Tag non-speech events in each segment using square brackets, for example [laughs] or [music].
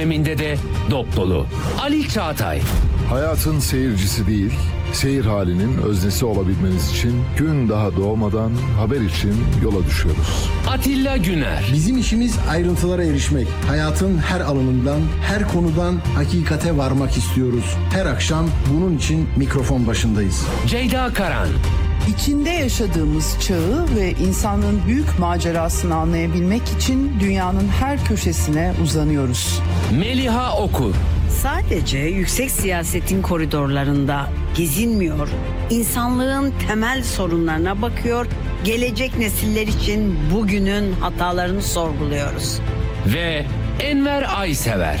döneminde de dop dolu. Ali Çağatay, Hayatın seyircisi değil, seyir halinin öznesi olabilmeniz için gün daha doğmadan haber için yola düşüyoruz. Atilla Güner, Bizim işimiz ayrıntılara erişmek. Hayatın her alanından, her konudan hakikate varmak istiyoruz. Her akşam bunun için mikrofon başındayız. Ceyda Karan, İçinde yaşadığımız çağı ve insanlığın büyük macerasını anlayabilmek için dünyanın her köşesine uzanıyoruz. Meliha Okur, Sadece yüksek siyasetin koridorlarında gezinmiyor, insanlığın temel sorunlarına bakıyor, gelecek nesiller için bugünün hatalarını sorguluyoruz. ve Enver Aysever.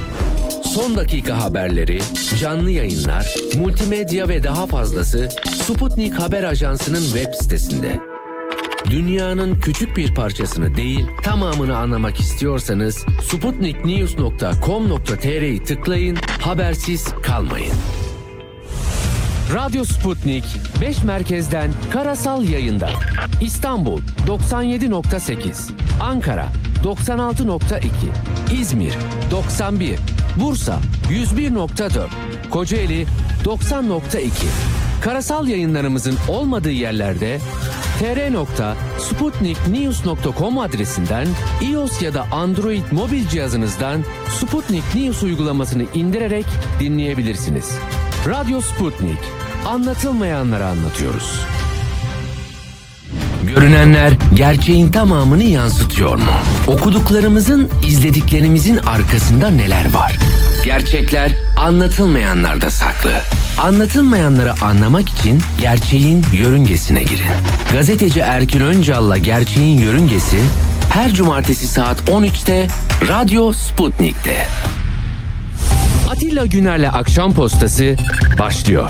Son dakika haberleri, canlı yayınlar, multimedya ve daha fazlası Sputnik Haber Ajansı'nın web sitesinde. Dünyanın küçük bir parçasını değil, tamamını anlamak istiyorsanız sputniknews.com.tr'yi tıklayın, habersiz kalmayın. Radyo Sputnik 5 merkezden karasal yayında. İstanbul 97.8, Ankara 96.2, İzmir 91, Bursa 101.4, Kocaeli 90.2. Karasal yayınlarımızın olmadığı yerlerde tr.sputniknews.com adresinden iOS ya da Android mobil cihazınızdan Sputnik News uygulamasını indirerek dinleyebilirsiniz. Radyo Sputnik. Anlatılmayanları anlatıyoruz. Görünenler gerçeğin tamamını yansıtıyor mu? Okuduklarımızın, izlediklerimizin arkasında neler var? Gerçekler anlatılmayanlarda saklı. Anlatılmayanları anlamak için gerçeğin yörüngesine girin. Gazeteci Erkin Öncal'la Gerçeğin Yörüngesi her cumartesi saat 13'te Radyo Sputnik'te. Atilla Güner'le Akşam Postası başlıyor.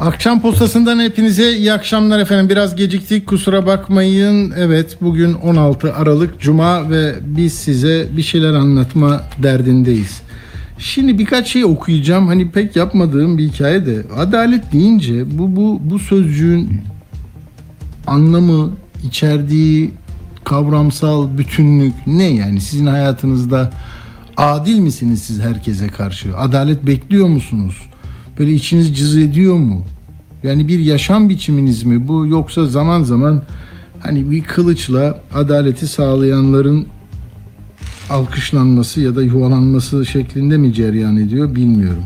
Akşam postasından hepinize iyi akşamlar efendim. Biraz geciktik kusura bakmayın. Evet bugün 16 Aralık Cuma ve biz size bir şeyler anlatma derdindeyiz. Şimdi birkaç şey okuyacağım. Hani pek yapmadığım bir hikaye de. Adalet deyince bu bu bu sözcüğün anlamı, içerdiği kavramsal bütünlük ne yani sizin hayatınızda adil misiniz siz herkese karşı? Adalet bekliyor musunuz? Böyle içiniz cız ediyor mu? Yani bir yaşam biçiminiz mi bu yoksa zaman zaman hani bir kılıçla adaleti sağlayanların alkışlanması ya da yuvalanması şeklinde mi cereyan ediyor bilmiyorum.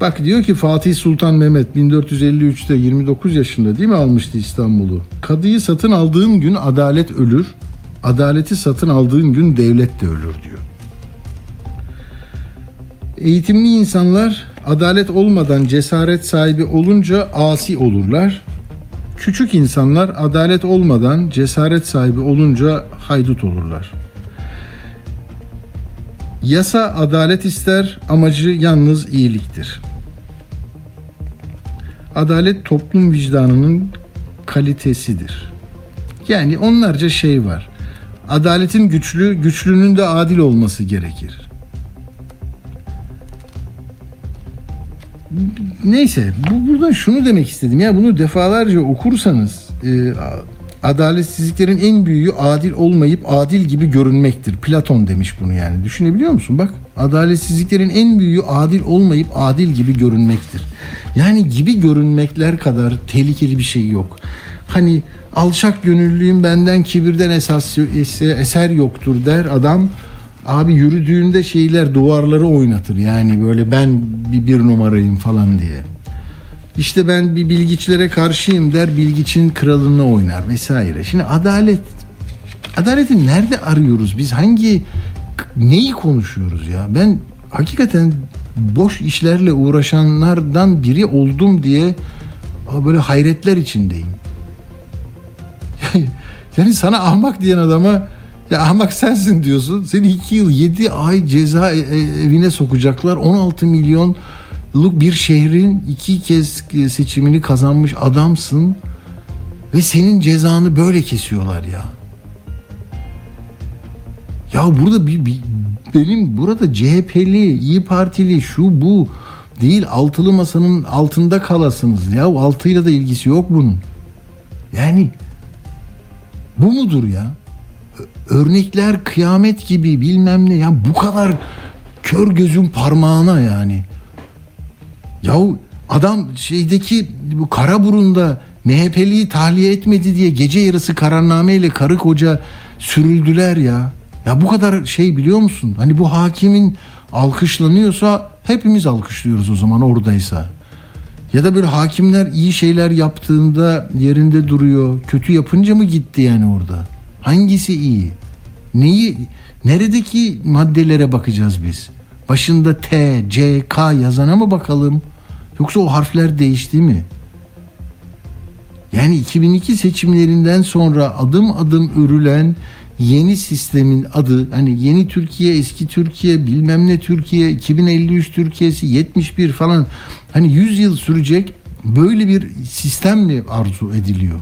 Bak diyor ki Fatih Sultan Mehmet 1453'te 29 yaşında değil mi almıştı İstanbul'u? Kadıyı satın aldığın gün adalet ölür. Adaleti satın aldığın gün devlet de ölür diyor. Eğitimli insanlar adalet olmadan cesaret sahibi olunca asi olurlar. Küçük insanlar adalet olmadan cesaret sahibi olunca haydut olurlar. Yasa adalet ister, amacı yalnız iyiliktir. Adalet toplum vicdanının kalitesidir. Yani onlarca şey var. Adaletin güçlü, güçlünün de adil olması gerekir. Neyse, bu buradan şunu demek istedim. Ya bunu defalarca okursanız e, Adaletsizliklerin en büyüğü adil olmayıp adil gibi görünmektir. Platon demiş bunu yani. Düşünebiliyor musun? Bak adaletsizliklerin en büyüğü adil olmayıp adil gibi görünmektir. Yani gibi görünmekler kadar tehlikeli bir şey yok. Hani alçak gönüllüyüm benden kibirden esas eser yoktur der adam. Abi yürüdüğünde şeyler duvarları oynatır yani böyle ben bir, bir numarayım falan diye. İşte ben bir bilgiçlere karşıyım der bilgiçin kralını oynar vesaire. Şimdi adalet adaleti nerede arıyoruz biz hangi neyi konuşuyoruz ya ben hakikaten boş işlerle uğraşanlardan biri oldum diye böyle hayretler içindeyim. [laughs] Yani sana ahmak diyen adama ya ahmak sensin diyorsun. Seni 2 yıl 7 ay ceza e- e- evine sokacaklar. 16 milyonluk bir şehrin iki kez seçimini kazanmış adamsın. Ve senin cezanı böyle kesiyorlar ya. Ya burada bir, bir- benim burada CHP'li, İyi Partili, şu bu değil altılı masanın altında kalasınız. Ya altıyla da ilgisi yok bunun. Yani bu mudur ya? Örnekler kıyamet gibi bilmem ne ya bu kadar kör gözün parmağına yani. Yahu adam şeydeki bu Karaburun'da MHP'liyi tahliye etmedi diye gece yarısı kararnameyle karı koca sürüldüler ya. Ya bu kadar şey biliyor musun? Hani bu hakimin alkışlanıyorsa hepimiz alkışlıyoruz o zaman oradaysa. Ya da böyle hakimler iyi şeyler yaptığında yerinde duruyor. Kötü yapınca mı gitti yani orada? Hangisi iyi? Neyi neredeki maddelere bakacağız biz? Başında T, C, K yazana mı bakalım? Yoksa o harfler değişti mi? Yani 2002 seçimlerinden sonra adım adım örülen yeni sistemin adı hani yeni Türkiye, eski Türkiye, bilmem ne Türkiye, 2053 Türkiye'si, 71 falan hani 100 yıl sürecek böyle bir sistem mi arzu ediliyor?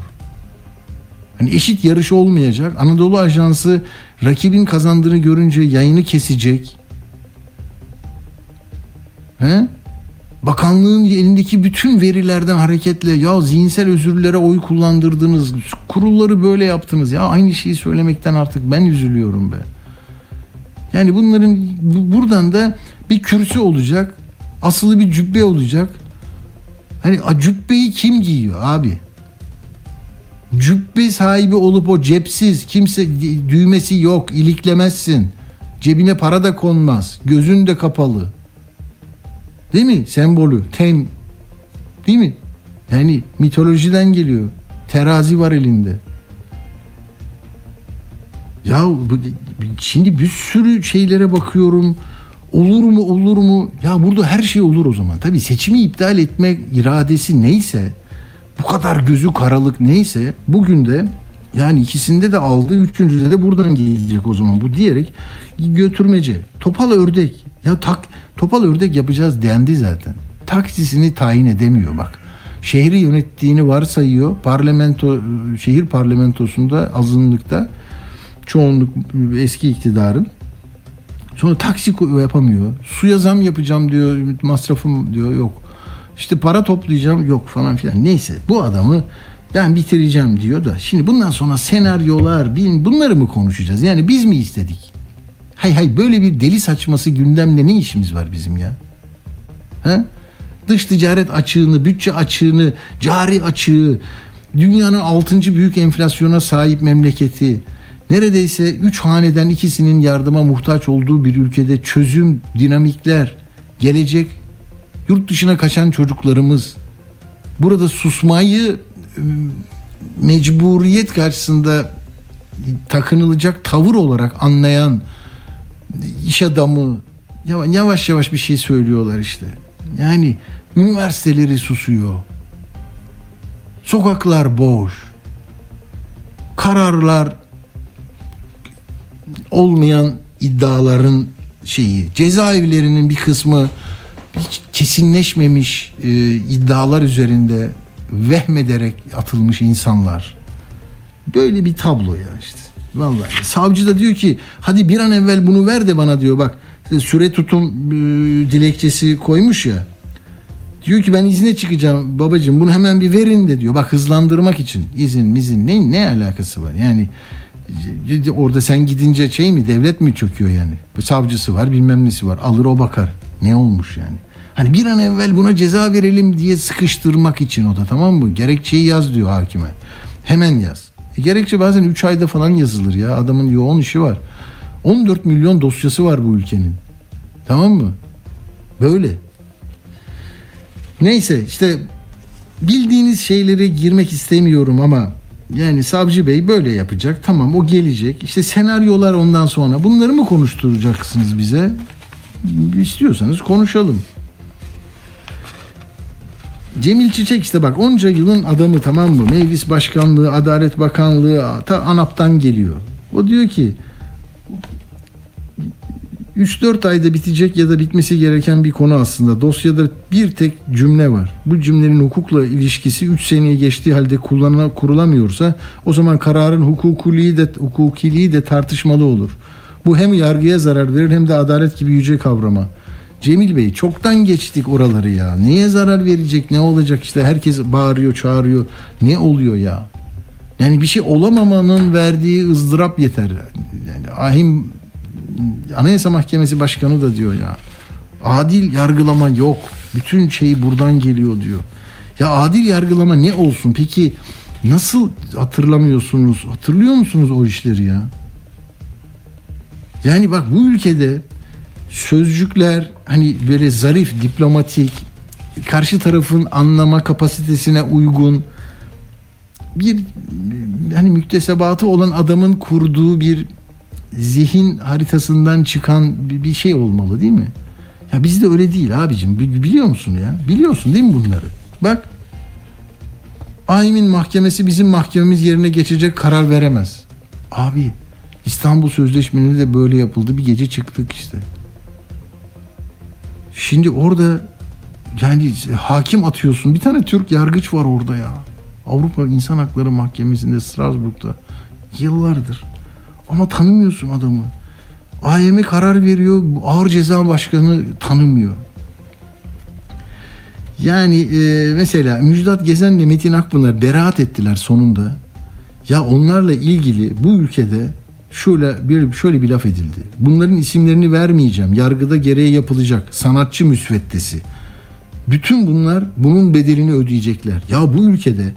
Hani eşit yarış olmayacak. Anadolu Ajansı rakibin kazandığını görünce yayını kesecek. He? Bakanlığın elindeki bütün verilerden hareketle ya zihinsel özürlere oy kullandırdınız, kurulları böyle yaptınız ya aynı şeyi söylemekten artık ben üzülüyorum be. Yani bunların bu- buradan da bir kürsü olacak, asılı bir cübbe olacak. Hani cübbeyi kim giyiyor abi? Cübbe sahibi olup o cepsiz, kimse düğmesi yok, iliklemezsin. Cebine para da konmaz, gözün de kapalı. Değil mi? Sembolü. Ten. Değil mi? Yani mitolojiden geliyor. Terazi var elinde. Ya şimdi bir sürü şeylere bakıyorum. Olur mu olur mu? Ya burada her şey olur o zaman. Tabii seçimi iptal etme iradesi neyse bu kadar gözü karalık neyse bugün de yani ikisinde de aldı üçüncüde de buradan gelecek o zaman bu diyerek götürmece. Topal ördek ya tak topal ördek yapacağız dendi zaten. Taksisini tayin edemiyor bak. Şehri yönettiğini varsayıyor. Parlamento şehir parlamentosunda azınlıkta çoğunluk eski iktidarın. Sonra taksi yapamıyor. Suya zam yapacağım diyor. Masrafım diyor yok. İşte para toplayacağım yok falan filan. Neyse bu adamı ben bitireceğim diyor da. Şimdi bundan sonra senaryolar bin bunları mı konuşacağız? Yani biz mi istedik? Hay hay böyle bir deli saçması gündemle ne işimiz var bizim ya? He? Dış ticaret açığını, bütçe açığını, cari açığı, dünyanın 6. büyük enflasyona sahip memleketi, neredeyse 3 haneden ikisinin yardıma muhtaç olduğu bir ülkede çözüm, dinamikler, gelecek, yurt dışına kaçan çocuklarımız, burada susmayı e, mecburiyet karşısında takınılacak tavır olarak anlayan iş adamı yava- yavaş yavaş bir şey söylüyorlar işte. Yani üniversiteleri susuyor. Sokaklar boş. Kararlar olmayan iddiaların şeyi. Cezaevlerinin bir kısmı hiç kesinleşmemiş e, iddialar üzerinde vehmederek atılmış insanlar. Böyle bir tablo ya işte. Vallahi savcı da diyor ki hadi bir an evvel bunu ver de bana diyor bak süre tutum e, dilekçesi koymuş ya. Diyor ki ben izne çıkacağım babacığım bunu hemen bir verin de diyor. Bak hızlandırmak için izin mizin ne ne alakası var yani e, orada sen gidince şey mi devlet mi çöküyor yani savcısı var bilmem nesi var alır o bakar ne olmuş yani. Hani bir an evvel buna ceza verelim diye sıkıştırmak için o da tamam mı? Gerekçeyi yaz diyor hakime. Hemen yaz. E, gerekçe bazen 3 ayda falan yazılır ya. Adamın yoğun işi var. 14 milyon dosyası var bu ülkenin. Tamam mı? Böyle. Neyse işte bildiğiniz şeylere girmek istemiyorum ama yani savcı bey böyle yapacak. Tamam o gelecek. İşte senaryolar ondan sonra. Bunları mı konuşturacaksınız bize? İstiyorsanız konuşalım. Cemil Çiçek işte bak onca yılın adamı tamam mı? Meclis Başkanlığı, Adalet Bakanlığı ta ANAP'tan geliyor. O diyor ki 3-4 ayda bitecek ya da bitmesi gereken bir konu aslında. Dosyada bir tek cümle var. Bu cümlenin hukukla ilişkisi 3 seneye geçtiği halde kullanıla, kurulamıyorsa o zaman kararın hukukiliği de, hukukiliği de tartışmalı olur. Bu hem yargıya zarar verir hem de adalet gibi yüce kavrama. Cemil Bey çoktan geçtik oraları ya. Neye zarar verecek ne olacak işte herkes bağırıyor çağırıyor. Ne oluyor ya? Yani bir şey olamamanın verdiği ızdırap yeter. Yani ahim Anayasa Mahkemesi Başkanı da diyor ya. Adil yargılama yok. Bütün şey buradan geliyor diyor. Ya adil yargılama ne olsun? Peki nasıl hatırlamıyorsunuz? Hatırlıyor musunuz o işleri ya? Yani bak bu ülkede sözcükler hani böyle zarif, diplomatik, karşı tarafın anlama kapasitesine uygun bir hani müktesebatı olan adamın kurduğu bir zihin haritasından çıkan bir, şey olmalı değil mi? Ya bizde öyle değil abicim. Bi- Biliyor musun ya? Biliyorsun değil mi bunları? Bak. Aymin mahkemesi bizim mahkememiz yerine geçecek karar veremez. Abi İstanbul Sözleşmesi'nde de böyle yapıldı. Bir gece çıktık işte. Şimdi orada yani hakim atıyorsun. Bir tane Türk yargıç var orada ya. Avrupa İnsan Hakları Mahkemesi'nde Strasbourg'da yıllardır. Ama tanımıyorsun adamı. AYM karar veriyor. Ağır ceza başkanı tanımıyor. Yani e, mesela Müjdat Gezen'le Metin Akpınar beraat ettiler sonunda. Ya onlarla ilgili bu ülkede şöyle bir şöyle bir laf edildi. Bunların isimlerini vermeyeceğim. Yargıda gereği yapılacak. Sanatçı müsveddesi. Bütün bunlar bunun bedelini ödeyecekler. Ya bu ülkede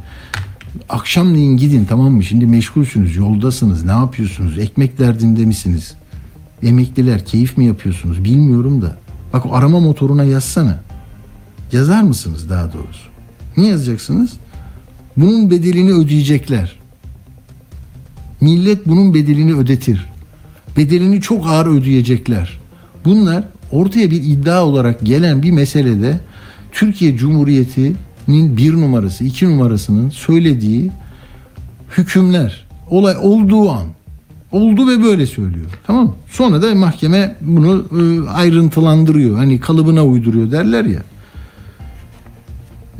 akşamleyin gidin tamam mı? Şimdi meşgulsünüz, yoldasınız, ne yapıyorsunuz? Ekmek derdinde misiniz? Emekliler keyif mi yapıyorsunuz? Bilmiyorum da. Bak arama motoruna yazsana. Yazar mısınız daha doğrusu? Ne yazacaksınız? Bunun bedelini ödeyecekler. Millet bunun bedelini ödetir. Bedelini çok ağır ödeyecekler. Bunlar ortaya bir iddia olarak gelen bir meselede Türkiye Cumhuriyeti'nin bir numarası, iki numarasının söylediği hükümler. Olay olduğu an. Oldu ve böyle söylüyor. Tamam? Sonra da mahkeme bunu e, ayrıntılandırıyor. Hani kalıbına uyduruyor derler ya.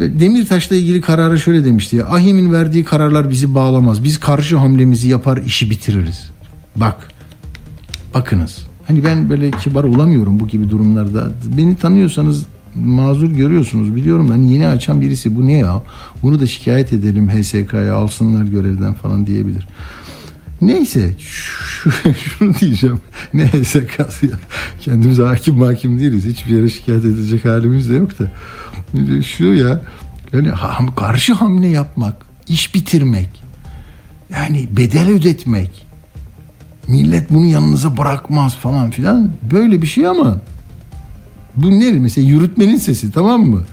Demirtaş'la ilgili kararı şöyle demişti ya. Ahim'in verdiği kararlar bizi bağlamaz. Biz karşı hamlemizi yapar, işi bitiririz. Bak. Bakınız. Hani ben böyle kibar olamıyorum bu gibi durumlarda. Beni tanıyorsanız mazur görüyorsunuz. Biliyorum ben yeni açan birisi. Bu ne ya? Bunu da şikayet edelim HSK'ya alsınlar görevden falan diyebilir. Neyse şu, [laughs] şunu diyeceğim. Ne HSK'sı ya. Kendimiz hakim mahkim değiliz. Hiçbir yere şikayet edecek halimiz de yok da. Şu ya. Yani ham, karşı hamle yapmak, iş bitirmek, yani bedel ödetmek, millet bunu yanınıza bırakmaz falan filan böyle bir şey ama bu ne mesela yürütmenin sesi tamam mı?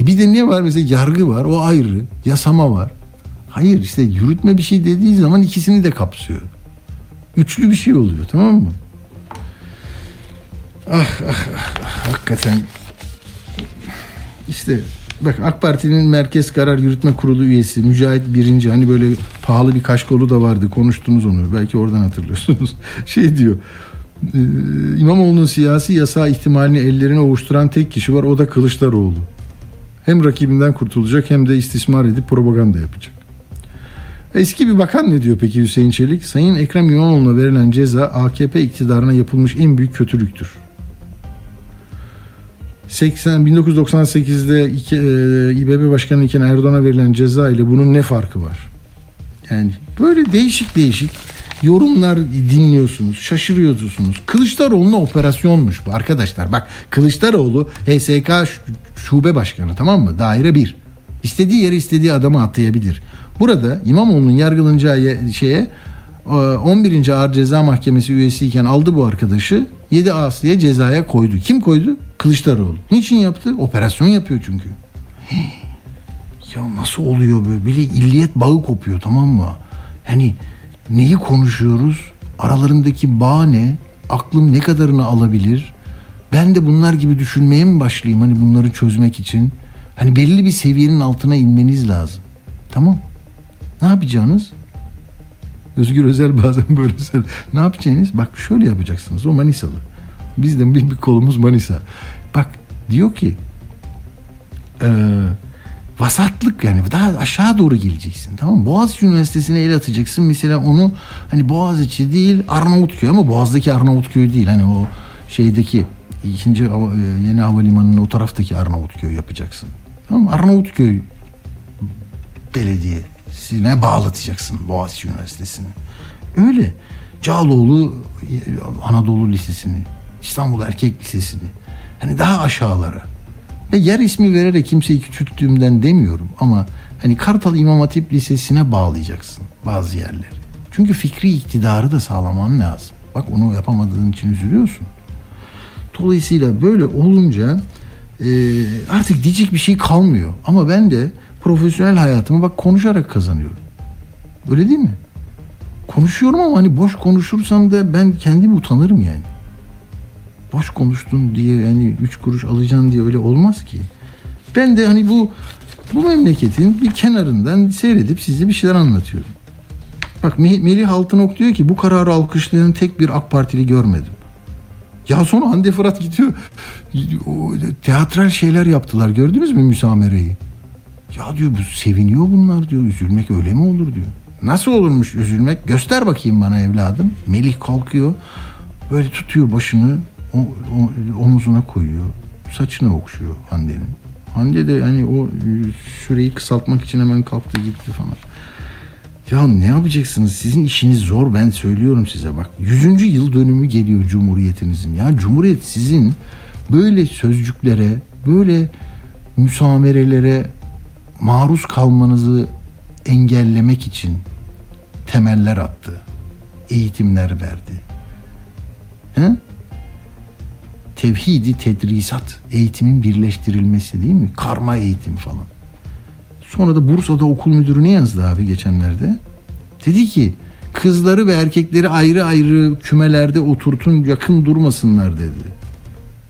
E bir de ne var mesela yargı var o ayrı yasama var. Hayır işte yürütme bir şey dediği zaman ikisini de kapsıyor. Üçlü bir şey oluyor tamam mı? Ah ah ah, ah hakikaten işte bak AK Parti'nin Merkez Karar Yürütme Kurulu üyesi Mücahit Birinci hani böyle pahalı bir kaşkolu da vardı konuştunuz onu belki oradan hatırlıyorsunuz. [laughs] Şey diyor e, İmamoğlu'nun siyasi yasa ihtimalini ellerine ovuşturan tek kişi var o da Kılıçdaroğlu. Hem rakibinden kurtulacak hem de istismar edip propaganda yapacak. Eski bir bakan ne diyor peki Hüseyin Çelik? Sayın Ekrem İmamoğlu'na verilen ceza AKP iktidarına yapılmış en büyük kötülüktür. 80 1998'de iki, e, İBB Başkanı iken Erdoğan'a verilen ceza ile bunun ne farkı var? Yani böyle değişik değişik yorumlar dinliyorsunuz, şaşırıyorsunuz. Kılıçdaroğlu'na operasyonmuş bu arkadaşlar. Bak Kılıçdaroğlu HSK şube başkanı tamam mı? Daire 1. İstediği yere istediği adamı atayabilir. Burada İmamoğlu'nun yargılanacağı ye- şeye e, 11. Ağır Ceza Mahkemesi üyesiyken aldı bu arkadaşı 7 Aslı'ya cezaya koydu. Kim koydu? Kılıçdaroğlu. Niçin yaptı? Operasyon yapıyor çünkü. Ya nasıl oluyor böyle? Böyle illiyet bağı kopuyor tamam mı? Hani neyi konuşuyoruz? Aralarındaki bağ ne? Aklım ne kadarını alabilir? Ben de bunlar gibi düşünmeye mi başlayayım hani bunları çözmek için? Hani belli bir seviyenin altına inmeniz lazım. Tamam. Ne yapacaksınız? Özgür Özel bazen böyle söyler. Ne yapacaksınız? Bak şöyle yapacaksınız. O Manisalı. Bizden bir, bir kolumuz Manisa. Bak diyor ki eee vasatlık yani daha aşağı doğru geleceksin tamam mı? Boğaziçi Üniversitesi'ne el atacaksın mesela onu hani Boğaziçi değil Arnavutköy ama Boğaz'daki Arnavutköy değil hani o şeydeki ikinci e, yeni havalimanının o taraftaki Arnavutköy yapacaksın. Tamam mı? Arnavutköy belediyesine bağlatacaksın Boğaziçi Üniversitesi'ni. Öyle. Cağaloğlu e, Anadolu Lisesi'ni, İstanbul Erkek Lisesi'ni. Hani daha aşağılara. Ve yer ismi vererek kimseyi küçülttüğümden demiyorum ama hani Kartal İmam Hatip Lisesi'ne bağlayacaksın bazı yerleri. Çünkü fikri iktidarı da sağlaman lazım. Bak onu yapamadığın için üzülüyorsun. Dolayısıyla böyle olunca e, artık diyecek bir şey kalmıyor. Ama ben de profesyonel hayatımı bak konuşarak kazanıyorum. Öyle değil mi? Konuşuyorum ama hani boş konuşursam da ben kendimi utanırım yani. Boş konuştun diye yani üç kuruş alacaksın diye öyle olmaz ki. Ben de hani bu bu memleketin bir kenarından seyredip size bir şeyler anlatıyorum. Bak Me- Melih Altınok diyor ki bu kararı alkışlayan tek bir AK Partili görmedim. Ya sonra Hande Fırat gidiyor. O, teatral şeyler yaptılar. Gördünüz mü müsamereyi? Ya diyor bu seviniyor bunlar diyor. Üzülmek öyle mi olur diyor. Nasıl olurmuş üzülmek? Göster bakayım bana evladım. Melih kalkıyor. Böyle tutuyor başını o, omuzuna koyuyor. Saçını okşuyor Hande'nin. Hande de hani o e, süreyi kısaltmak için hemen kalktı gitti falan. Ya ne yapacaksınız? Sizin işiniz zor ben söylüyorum size bak. 100. yıl dönümü geliyor Cumhuriyetinizin. Ya Cumhuriyet sizin böyle sözcüklere, böyle müsamerelere maruz kalmanızı engellemek için temeller attı. Eğitimler verdi. He? Tevhidi tedrisat, eğitimin birleştirilmesi değil mi? Karma eğitim falan. Sonra da Bursa'da okul müdürü ne yazdı abi geçenlerde? Dedi ki kızları ve erkekleri ayrı ayrı kümelerde oturtun yakın durmasınlar dedi.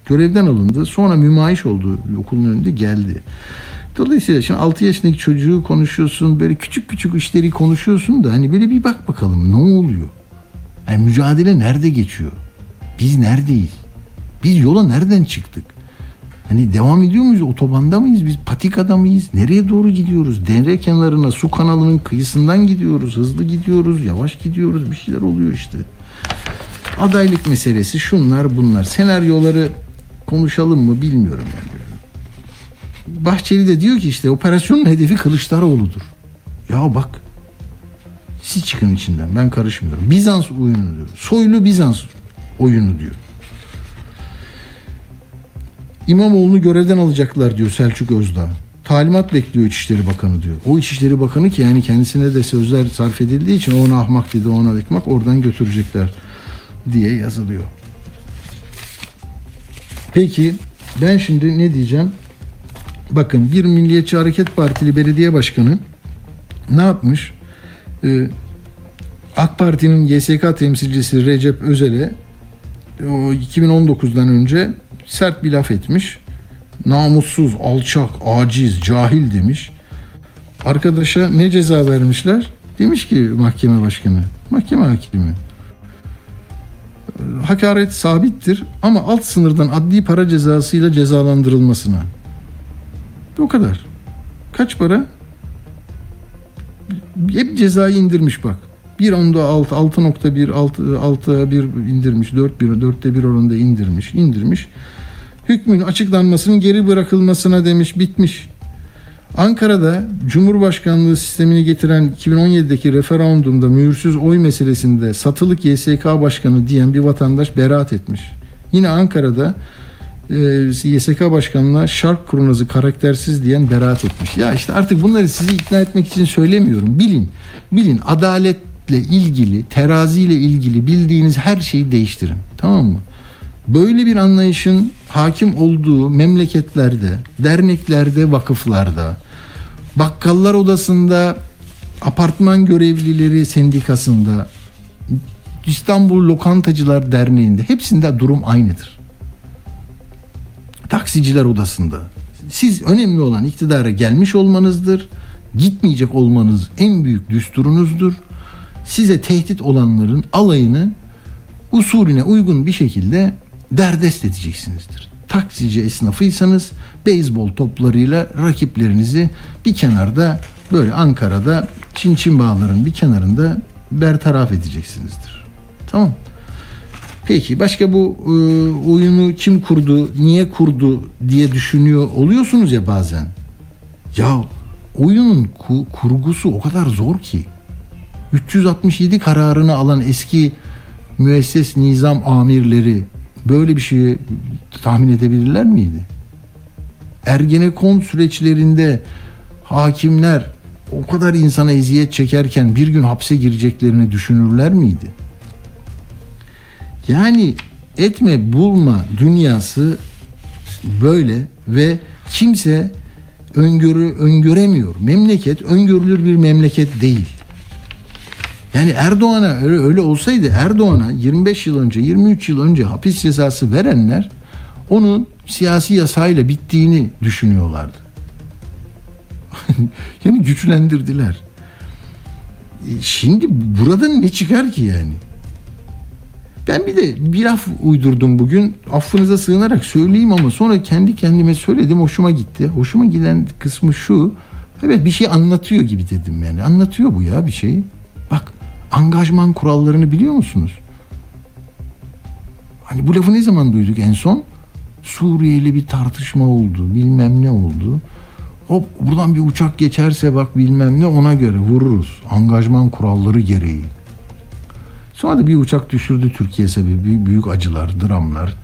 Görevden alındı. Sonra mümayiş oldu okulun önünde geldi. Dolayısıyla şimdi 6 yaşındaki çocuğu konuşuyorsun böyle küçük küçük işleri konuşuyorsun da hani böyle bir bak bakalım ne oluyor? Yani mücadele nerede geçiyor? Biz neredeyiz? Biz yola nereden çıktık? Hani devam ediyor muyuz? Otobanda mıyız? Biz patikada mıyız? Nereye doğru gidiyoruz? Dere kenarına, su kanalının kıyısından gidiyoruz. Hızlı gidiyoruz, yavaş gidiyoruz. Bir şeyler oluyor işte. Adaylık meselesi şunlar bunlar. Senaryoları konuşalım mı bilmiyorum yani. Bahçeli de diyor ki işte operasyonun hedefi Kılıçdaroğlu'dur. Ya bak siz çıkın içinden ben karışmıyorum. Bizans oyunu diyor. Soylu Bizans oyunu diyor. İmamoğlu'nu görevden alacaklar diyor Selçuk Özdağ. Talimat bekliyor İçişleri Bakanı diyor. O İçişleri Bakanı ki yani kendisine de sözler sarf edildiği için ona ahmak dedi ona ekmek oradan götürecekler diye yazılıyor. Peki ben şimdi ne diyeceğim? Bakın bir Milliyetçi Hareket Partili belediye başkanı ne yapmış? Ee, AK Parti'nin YSK temsilcisi Recep Özel'e o 2019'dan önce sert bir laf etmiş. Namussuz, alçak, aciz, cahil demiş. Arkadaşa ne ceza vermişler? Demiş ki mahkeme başkanı, mahkeme hakimi. Hakaret sabittir ama alt sınırdan adli para cezasıyla cezalandırılmasına. O kadar. Kaç para? Hep cezayı indirmiş bak. Bir onda 6, 6.1, 6, 6'ya 1 indirmiş, 4, 1, 4'te 1 oranında indirmiş, indirmiş. hükmün açıklanmasının geri bırakılmasına demiş bitmiş. Ankara'da Cumhurbaşkanlığı sistemini getiren 2017'deki referandumda mühürsüz oy meselesinde satılık YSK başkanı diyen bir vatandaş beraat etmiş. Yine Ankara'da e, YSK başkanına şark kurnazı karaktersiz diyen beraat etmiş. Ya işte artık bunları sizi ikna etmek için söylemiyorum. Bilin, bilin adaletle ilgili, teraziyle ilgili bildiğiniz her şeyi değiştirin. Tamam mı? Böyle bir anlayışın hakim olduğu memleketlerde, derneklerde, vakıflarda, bakkallar odasında, apartman görevlileri sendikasında, İstanbul Lokantacılar Derneği'nde hepsinde durum aynıdır. Taksiciler odasında. Siz önemli olan iktidara gelmiş olmanızdır. Gitmeyecek olmanız en büyük düsturunuzdur. Size tehdit olanların alayını usulüne uygun bir şekilde derdest edeceksinizdir. Taksici esnafıysanız beyzbol toplarıyla rakiplerinizi bir kenarda böyle Ankara'da Çin Çin bağların bir kenarında bertaraf edeceksinizdir. Tamam. Peki başka bu e, oyunu kim kurdu, niye kurdu diye düşünüyor oluyorsunuz ya bazen. Ya oyunun ku- kurgusu o kadar zor ki. 367 kararını alan eski müesses nizam amirleri böyle bir şeyi tahmin edebilirler miydi? Ergenekon süreçlerinde hakimler o kadar insana eziyet çekerken bir gün hapse gireceklerini düşünürler miydi? Yani etme bulma dünyası böyle ve kimse öngörü öngöremiyor. Memleket öngörülür bir memleket değil. Yani Erdoğan'a öyle, öyle olsaydı Erdoğan'a 25 yıl önce 23 yıl önce hapis cezası verenler onun siyasi yasayla bittiğini düşünüyorlardı. [laughs] yani güçlendirdiler. E, Şimdi buradan ne çıkar ki yani? Ben bir de bir laf uydurdum bugün. Affınıza sığınarak söyleyeyim ama sonra kendi kendime söyledim. Hoşuma gitti. Hoşuma giden kısmı şu. Evet bir şey anlatıyor gibi dedim yani. Anlatıyor bu ya bir şeyi. Bak angajman kurallarını biliyor musunuz? Hani bu lafı ne zaman duyduk en son? Suriyeli bir tartışma oldu. Bilmem ne oldu. Hop buradan bir uçak geçerse bak bilmem ne ona göre vururuz. Angajman kuralları gereği. Sonra da bir uçak düşürdü Türkiye sebebi büyük, acılar, dramlar,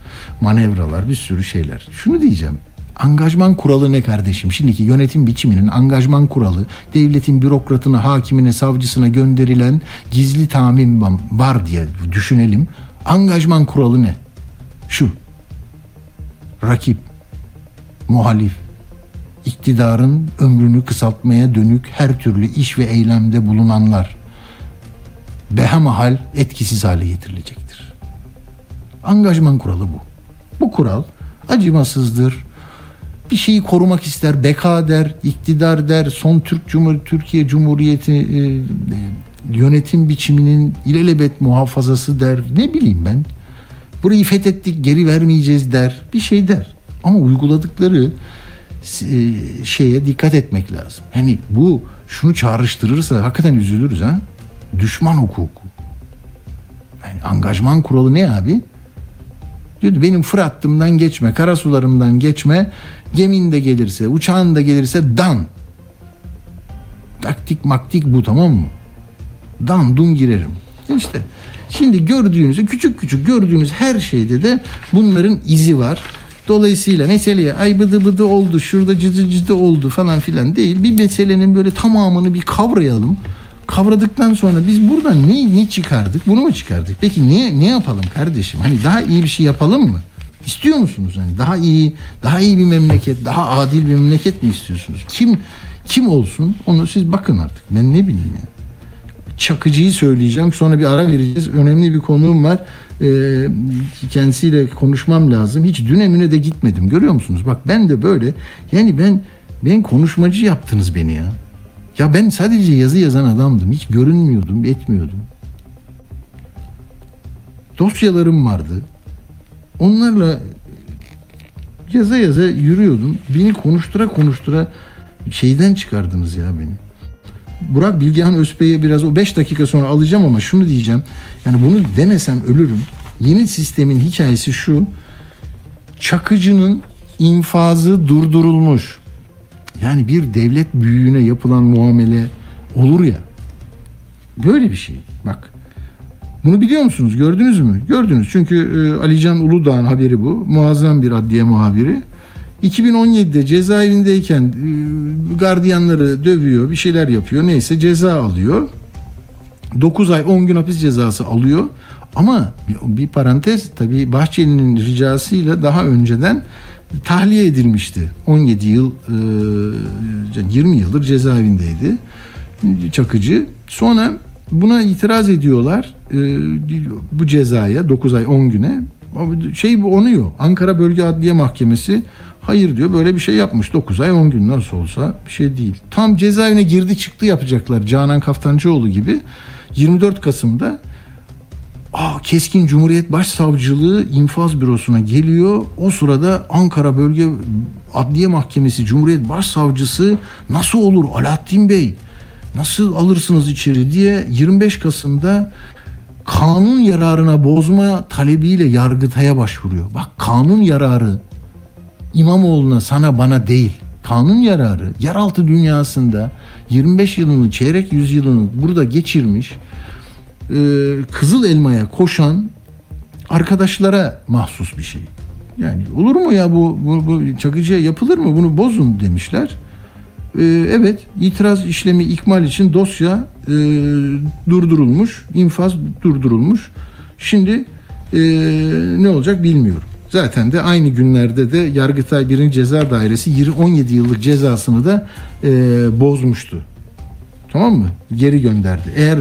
manevralar, bir sürü şeyler. Şunu diyeceğim. Angajman kuralı ne kardeşim? Şimdiki yönetim biçiminin angajman kuralı devletin bürokratına, hakimine, savcısına gönderilen gizli tamin var diye düşünelim. Angajman kuralı ne? Şu. Rakip, muhalif, iktidarın ömrünü kısaltmaya dönük her türlü iş ve eylemde bulunanlar behemahal etkisiz hale getirilecektir. Angajman kuralı bu. Bu kural acımasızdır. Bir şeyi korumak ister, beka der, iktidar der, son Türk Cumhur Türkiye Cumhuriyeti e, e, yönetim biçiminin ilelebet muhafazası der. Ne bileyim ben. Burayı fethettik, geri vermeyeceğiz der. Bir şey der. Ama uyguladıkları e, şeye dikkat etmek lazım. Hani bu şunu çağrıştırırsa hakikaten üzülürüz ha. Düşman hukuku. Yani angajman kuralı ne abi? Diyor benim Fırat'ımdan geçme, karasularımdan geçme, gemin de gelirse, uçağın da gelirse dan. Taktik maktik bu tamam mı? Dan dun girerim. İşte şimdi gördüğünüz, küçük küçük gördüğünüz her şeyde de bunların izi var. Dolayısıyla meseleye ay bıdı bıdı oldu, şurada cıdı cıdı oldu falan filan değil. Bir meselenin böyle tamamını bir kavrayalım. Kavradıktan sonra biz buradan ne, ne çıkardık? Bunu mu çıkardık? Peki ne, ne yapalım kardeşim? Hani daha iyi bir şey yapalım mı? İstiyor musunuz? Hani daha iyi, daha iyi bir memleket, daha adil bir memleket mi istiyorsunuz? Kim kim olsun? Onu siz bakın artık. Ben ne bileyim ya. Çakıcı'yı söyleyeceğim. Sonra bir ara vereceğiz. Önemli bir konuğum var. Ee, kendisiyle konuşmam lazım. Hiç dün emine de gitmedim. Görüyor musunuz? Bak ben de böyle. Yani ben ben konuşmacı yaptınız beni ya. Ya ben sadece yazı yazan adamdım. Hiç görünmüyordum, etmiyordum. Dosyalarım vardı. Onlarla yaza yaza yürüyordum. Beni konuştura konuştura şeyden çıkardınız ya beni. Burak Bilgehan Özbey'e biraz o 5 dakika sonra alacağım ama şunu diyeceğim. Yani bunu demesem ölürüm. Yeni sistemin hikayesi şu. Çakıcı'nın infazı durdurulmuş. Yani bir devlet büyüğüne yapılan muamele olur ya. Böyle bir şey. Bak. Bunu biliyor musunuz? Gördünüz mü? Gördünüz. Çünkü e, Alican Uludağ'ın haberi bu. Muazzam bir adliye muhabiri. 2017'de cezaevindeyken e, gardiyanları dövüyor, bir şeyler yapıyor. Neyse ceza alıyor. 9 ay 10 gün hapis cezası alıyor. Ama bir, parantez tabii Bahçeli'nin ricasıyla daha önceden tahliye edilmişti. 17 yıl e, 20 yıldır cezaevindeydi. Çakıcı. Sonra buna itiraz ediyorlar. E, bu cezaya 9 ay 10 güne. Şey bu onuyor. Ankara Bölge Adliye Mahkemesi hayır diyor böyle bir şey yapmış 9 ay 10 gün nasıl olsa bir şey değil. Tam cezaevine girdi çıktı yapacaklar Canan Kaftancıoğlu gibi. 24 Kasım'da Aa, Keskin Cumhuriyet Başsavcılığı infaz bürosuna geliyor. O sırada Ankara Bölge Adliye Mahkemesi Cumhuriyet Başsavcısı nasıl olur Alaaddin Bey? Nasıl alırsınız içeri diye 25 Kasım'da kanun yararına bozma talebiyle Yargıtay'a başvuruyor. Bak kanun yararı İmamoğlu'na sana bana değil. Kanun yararı yeraltı dünyasında 25 yılını çeyrek yüzyılını burada geçirmiş e, Kızıl Elma'ya koşan arkadaşlara mahsus bir şey. Yani olur mu ya bu, bu, bu Çakıcı'ya yapılır mı bunu bozun demişler. E, evet itiraz işlemi ikmal için dosya e, durdurulmuş, infaz durdurulmuş. Şimdi e, ne olacak bilmiyorum. Zaten de aynı günlerde de Yargıtay 1. Ceza Dairesi 20 17 yıllık cezasını da e, bozmuştu. Tamam mı? Geri gönderdi. Eğer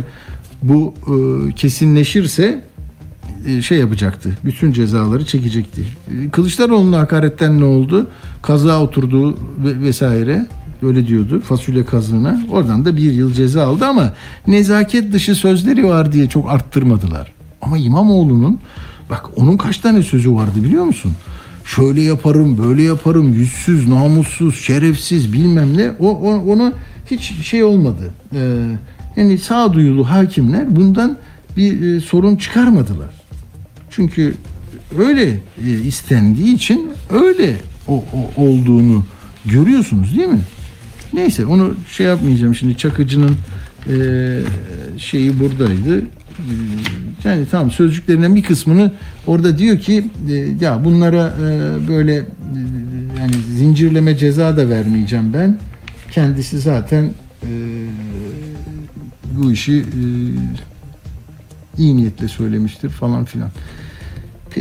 bu e, kesinleşirse e, şey yapacaktı. Bütün cezaları çekecekti. E, Kılıçdaroğlu'nun hakaretten ne oldu? Kaza oturdu ve, vesaire. Öyle diyordu fasulye kazığına. Oradan da bir yıl ceza aldı ama nezaket dışı sözleri var diye çok arttırmadılar. Ama İmamoğlu'nun bak onun kaç tane sözü vardı biliyor musun? Şöyle yaparım, böyle yaparım, yüzsüz, namussuz, şerefsiz bilmem ne. O, o onu hiç şey olmadı. Ee, yani sağduyulu hakimler bundan bir e, sorun çıkarmadılar. Çünkü öyle e, istendiği için öyle o, o olduğunu görüyorsunuz değil mi? Neyse onu şey yapmayacağım şimdi Çakıcı'nın e, şeyi buradaydı. E, Yani tamam sözcüklerinden bir kısmını orada diyor ki e, ya bunlara e, böyle e, yani zincirleme ceza da vermeyeceğim ben. Kendisi zaten e, bu işi e, iyi niyetle söylemiştir falan filan.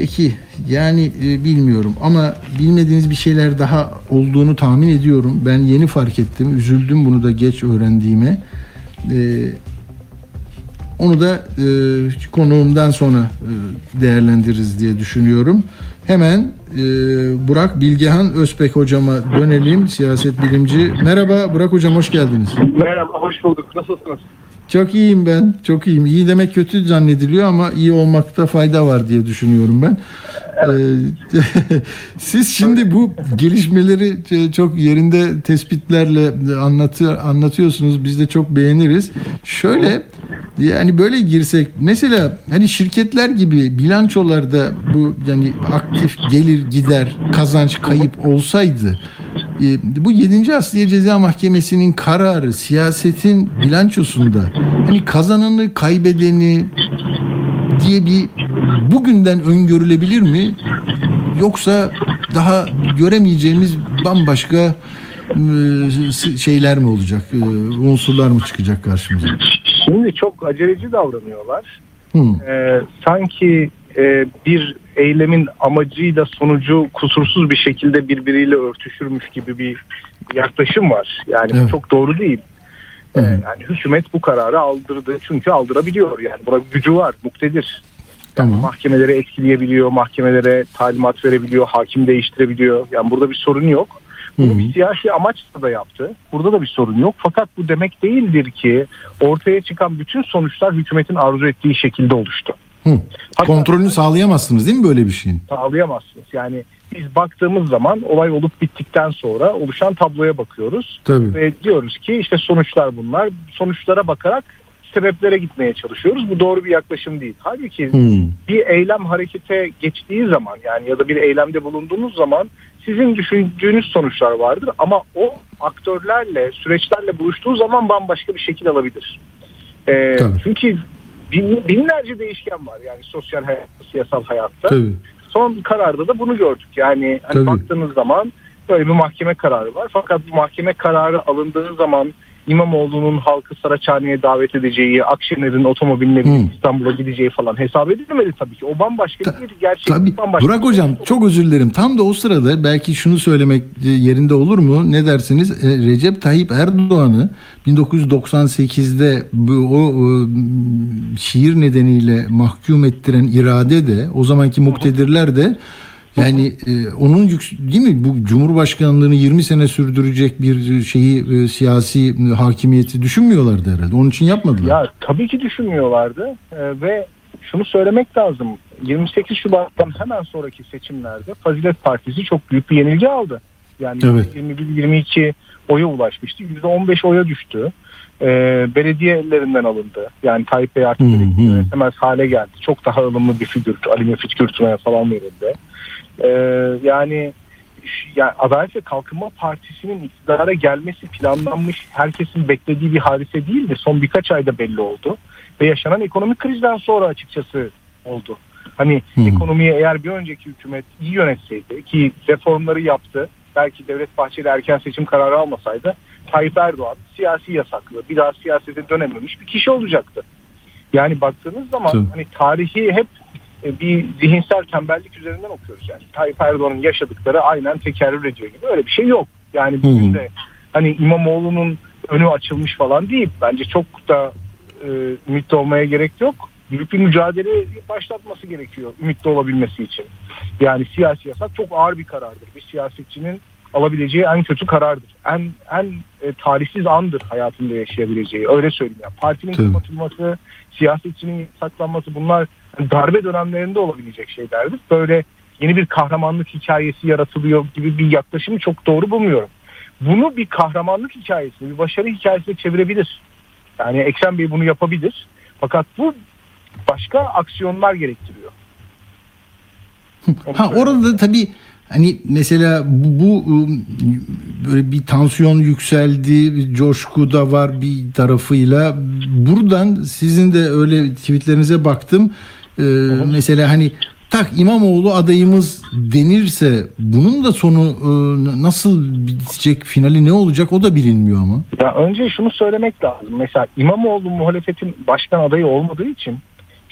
Peki yani e, bilmiyorum ama bilmediğiniz bir şeyler daha olduğunu tahmin ediyorum. Ben yeni fark ettim. Üzüldüm bunu da geç öğrendiğime. E, onu da e, konuğumdan sonra e, değerlendiririz diye düşünüyorum. Hemen e, Burak Bilgehan Özbek hocama dönelim. Siyaset bilimci. Merhaba Burak hocam hoş geldiniz. Merhaba, hoş bulduk. Nasılsınız? Çok iyiyim ben. Çok iyiyim. İyi demek kötü zannediliyor ama iyi olmakta fayda var diye düşünüyorum ben. Ee, [laughs] Siz şimdi bu gelişmeleri e, çok yerinde tespitlerle anlatıyor, anlatıyorsunuz. Biz de çok beğeniriz. Şöyle yani böyle girsek mesela hani şirketler gibi bilançolarda bu yani aktif gelir gider kazanç kayıp olsaydı e, bu 7. Asliye Ceza Mahkemesi'nin kararı siyasetin bilançosunda hani kazananı kaybedeni diye bir bugünden öngörülebilir mi? Yoksa daha göremeyeceğimiz bambaşka e, şeyler mi olacak? e, Unsurlar mı çıkacak karşımıza? Şimdi çok aceleci davranıyorlar. Hı. Ee, sanki e, bir eylemin amacıyla sonucu kusursuz bir şekilde birbiriyle örtüşürmüş gibi bir yaklaşım var. Yani Evet. çok doğru değil. Ee, yani hükümet bu kararı aldırdı çünkü aldırabiliyor yani buna gücü var muktedir. Tamam. Mahkemeleri etkileyebiliyor, mahkemelere talimat verebiliyor, hakim değiştirebiliyor. Yani burada bir sorun yok. Bunu bir siyasi amaçla da yaptı. Burada da bir sorun yok. Fakat bu demek değildir ki ortaya çıkan bütün sonuçlar hükümetin arzu ettiği şekilde oluştu. Hı. Hatta Kontrolünü sağlayamazsınız değil mi böyle bir şeyin? sağlayamazsınız. Yani biz baktığımız zaman olay olup bittikten sonra oluşan tabloya bakıyoruz Tabii. ve diyoruz ki işte sonuçlar bunlar. Sonuçlara bakarak sebeplere gitmeye çalışıyoruz. Bu doğru bir yaklaşım değil. Halbuki Hmm. bir eylem harekete geçtiği zaman yani ya da bir eylemde bulunduğunuz zaman sizin düşündüğünüz sonuçlar vardır ama o aktörlerle, süreçlerle buluştuğu zaman bambaşka bir şekil alabilir. Ee, Tabii. çünkü bin, binlerce değişken var yani sosyal hayatta, siyasal hayatta. Tabii. Son kararda da bunu gördük. Yani hani Tabii. baktığınız zaman böyle bir mahkeme kararı var. Fakat bu mahkeme kararı alındığı zaman İmamoğlu'nun halkı Saraçhane'ye davet edeceği, Akşener'in otomobiline Hmm. İstanbul'a gideceği falan hesap edilmedi tabii ki. O bambaşka Ta- bir gerçek. Tabii. bambaşka Burak bir- hocam çok özür dilerim. Tam da o sırada belki şunu söylemek e, yerinde olur mu? Ne dersiniz? E, Recep Tayyip Erdoğan'ı 1998'de bu o e, şiir nedeniyle mahkum ettiren irade de o zamanki muktedirler de yani e, onun yük, değil mi bu Cumhurbaşkanlığını 20 sene sürdürecek bir şeyi e, siyasi e, hakimiyeti düşünmüyorlardı herhalde. Onun için yapmadılar. Ya tabii ki düşünmüyorlardı Ee, ve şunu söylemek lazım. 28 Şubat'tan hemen sonraki seçimlerde Fazilet Partisi çok büyük bir yenilgi aldı. Yani Evet. 21-22 oya ulaşmıştı. %15 oya düştü. Ee, belediye ellerinden alındı. Yani Tayyip Bey artık yönetemez hale geldi. Çok daha ılımlı bir figür. Ali Müfit Kürtü'ne falan verildi. Ee, yani yani Adalet ve Kalkınma Partisi'nin iktidara gelmesi planlanmış, herkesin beklediği bir hadise değildi. Son birkaç ayda belli oldu. Ve yaşanan ekonomik krizden sonra açıkçası oldu. Hani Hı. ekonomiyi eğer bir önceki hükümet iyi yönetseydi ki reformları yaptı, belki Devlet Bahçeli erken seçim kararı almasaydı Tayyip Erdoğan siyasi yasaklı, bir daha siyasete dönememiş bir kişi olacaktı. Yani baktığınız zaman Tabii. hani tarihi hep e, bir zihinsel tembellik üzerinden okuyoruz yani. Tayyip Erdoğan'ın yaşadıkları aynen tekerrür ediyor gibi. Öyle bir şey yok. Yani bugün de hani İmamoğlu'nun önü açılmış falan değil. Bence çok da e, ümitli olmaya gerek yok. Büyük bir mücadele başlatması gerekiyor ümitli olabilmesi için. Yani siyasi yasak çok ağır bir karardır. Bir siyasetçinin alabileceği en kötü karardır. En en e, talihsiz andır hayatında yaşayabileceği. Öyle söyleyeyim. Yani partinin kapatılması, siyasetçinin yasaklanması bunlar darbe dönemlerinde olabilecek şeylerdir. Böyle yeni bir kahramanlık hikayesi yaratılıyor gibi bir yaklaşımı çok doğru bulmuyorum. Bunu bir kahramanlık hikayesine, bir başarı hikayesine çevirebilir. Yani Ekrem Bey bunu yapabilir. Fakat bu başka aksiyonlar gerektiriyor. Ha orada da tabii hani mesela bu, bu ım, böyle bir tansiyon yükseldi, bir coşku da var bir tarafıyla. Buradan sizin de öyle tweetlerinize baktım. Ee, mesela hani tak İmamoğlu adayımız denirse bunun da sonu e, nasıl bitecek, finali ne olacak o da bilinmiyor ama. Ya önce şunu söylemek lazım. Mesela İmamoğlu muhalefetin başkan adayı olmadığı için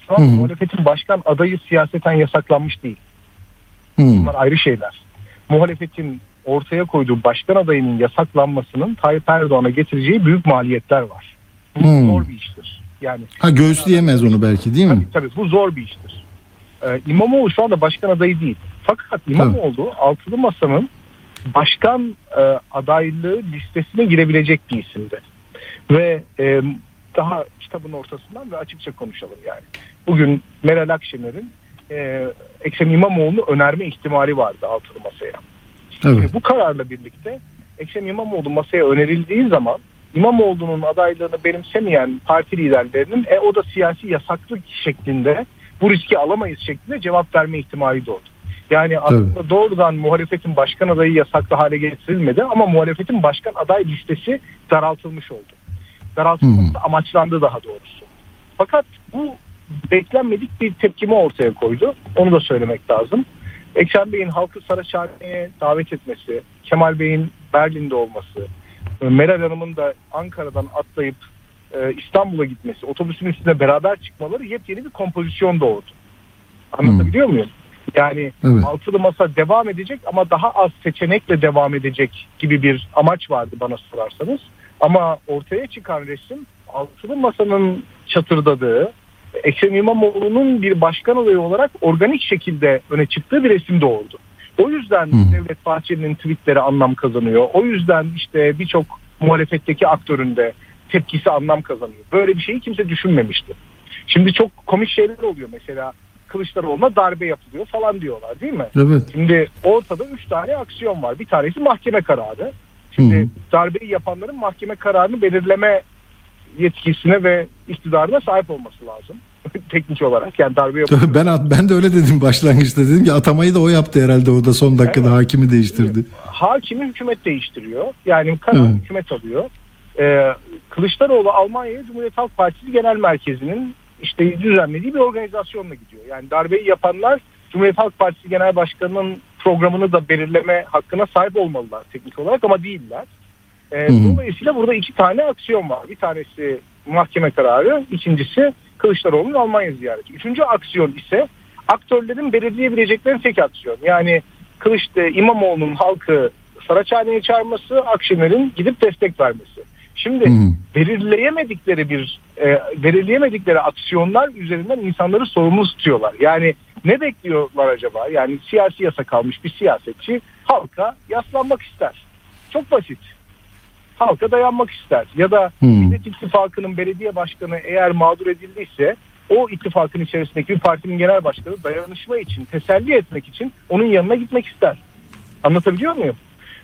şu an Hı hı. muhalefetin başkan adayı siyaseten yasaklanmış değil. Hmm. Bunlar ayrı şeyler. Muhalefetin ortaya koyduğu başkan adayının yasaklanmasının Tayyip Erdoğan'a getireceği büyük maliyetler var. Bu Hmm. zor bir iştir. Yani Ha göğüsleyemez onu belki değil mi? Tabii tabii bu zor bir iştir. Ee, İmamoğlu şu anda başkan adayı değil. Fakat İmamoğlu altılı masanın başkan e, adaylığı listesine girebilecek bir isimdi. Ve e, daha kitabın ortasından ve açıkça konuşalım yani. Bugün Meral Akşener'in e, Ekrem İmamoğlu'nu önerme ihtimali vardı altılı masaya. Evet. Bu kararla birlikte Ekrem İmamoğlu masaya önerildiği zaman İmamoğlu'nun adaylığını benimsemeyen parti liderlerinin e, o da siyasi yasaklık şeklinde bu riski alamayız şeklinde cevap verme ihtimali doğdu. Yani aslında doğrudan muhalefetin başkan adayı yasaklı hale getirilmedi ama muhalefetin başkan aday listesi daraltılmış oldu. Daraltılması amaçlandı daha doğrusu. Fakat bu beklenmedik bir tepkimi ortaya koydu. Onu da söylemek lazım. Ekrem Bey'in halkı Saraçhane'ye davet etmesi, Kemal Bey'in Berlin'de olması, Meral Hanım'ın da Ankara'dan atlayıp e, İstanbul'a gitmesi, otobüsün üstüne beraber çıkmaları yepyeni bir kompozisyon doğurdu. Anlatabiliyor muyum? Yani Evet. altılı masa devam edecek ama daha az seçenekle devam edecek gibi bir amaç vardı bana sorarsanız. Ama ortaya çıkan resim altılı masanın çatırdadığı, Ekrem İmamoğlu'nun bir başkan adayı olarak organik şekilde öne çıktığı bir resim doğurdu. O yüzden Hı. Devlet Bahçeli'nin tweetleri anlam kazanıyor. O yüzden işte birçok muhalefetteki aktörün de tepkisi anlam kazanıyor. Böyle bir şeyi kimse düşünmemişti. Şimdi çok komik şeyler oluyor mesela Kılıçdaroğlu'na darbe yapılıyor falan diyorlar değil mi? Evet. Şimdi ortada üç tane aksiyon var. Bir tanesi mahkeme kararı. Şimdi hı. darbeyi yapanların mahkeme kararını belirleme yetkisine ve iktidarına sahip olması lazım. [laughs] Teknik olarak yani darbe [laughs] yapıyor. ben ben de öyle dedim başlangıçta dedim ki atamayı da o yaptı herhalde o da son dakikada hakimi değiştirdi. Hakimi hükümet değiştiriyor. Yani karar Hı. hükümet alıyor. Ee, Kılıçdaroğlu Almanya Cumhuriyet Halk Partisi Genel Merkezi'nin işte düzenlediği bir organizasyonla gidiyor. Yani darbeyi yapanlar Cumhuriyet Halk Partisi Genel Başkanı'nın programını da belirleme hakkına sahip olmalılar teknik olarak ama değiller. Ee, Hı hı. dolayısıyla burada iki tane aksiyon var. Bir tanesi mahkeme kararı, ikincisi Kılıçdaroğlu'nun Almanya ziyareti. Üçüncü aksiyon ise aktörlerin belirleyebilecekleri tek aksiyon. Yani Kılıçdaroğlu İmamoğlu'nun halkı Saraçhane'ye çağırması, Akşener'in gidip destek vermesi. Şimdi Hı. belirleyemedikleri bir e, belirleyemedikleri aksiyonlar üzerinden insanları sorumlu tutuyorlar. Yani ne bekliyorlar acaba? Yani siyasi yasa kalmış bir siyasetçi halka yaslanmak ister. Çok basit. Halka dayanmak ister. Ya da Hmm. Millet İttifakı'nın belediye başkanı eğer mağdur edildiyse o ittifakın içerisindeki bir partinin genel başkanı dayanışma için, teselli etmek için onun yanına gitmek ister. Anlatabiliyor muyum?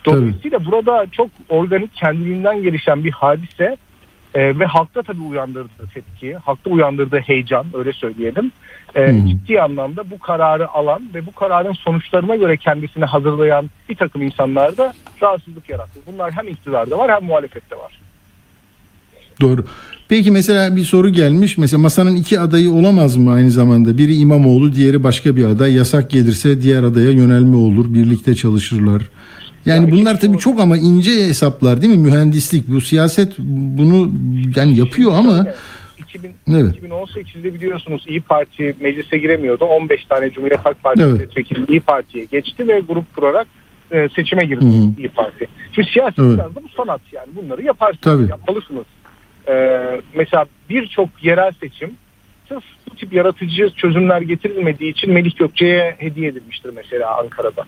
Dolayısıyla burada çok organik kendiliğinden gelişen bir hadise e, ve halkta tabii uyandırdığı tepki, halkta uyandırdığı heyecan öyle söyleyelim. E, Hı. ciddi anlamda bu kararı alan ve bu kararın sonuçlarına göre kendisini hazırlayan bir takım insanlar da rahatsızlık yarattı. Bunlar hem iktidarda var hem muhalefette var. Doğru. Peki mesela bir soru gelmiş. Mesela masanın iki adayı olamaz mı aynı zamanda? Biri İmamoğlu, diğeri başka bir aday. Yasak gelirse diğer adaya yönelme olur. Birlikte çalışırlar. Yani Ya bunlar tabii çok ama ince hesaplar değil mi? Mühendislik. Bu siyaset bunu yani yapıyor ama 2000, Evet. 2018'de biliyorsunuz İyi Parti meclise giremiyordu. 15 tane Cumhuriyet Halk Partisi Evet. milletvekili İyi Parti'ye geçti ve grup kurarak e, seçime girdi Hı hı. İyi Parti. Şimdi siyaset Evet. biraz da bu sanat yani. Bunları yaparsınız, Tabii. yapmalısınız. E, mesela birçok yerel seçim sırf bu tip yaratıcı çözümler getirilmediği için Melih Gökçe'ye hediye edilmiştir mesela Ankara'da.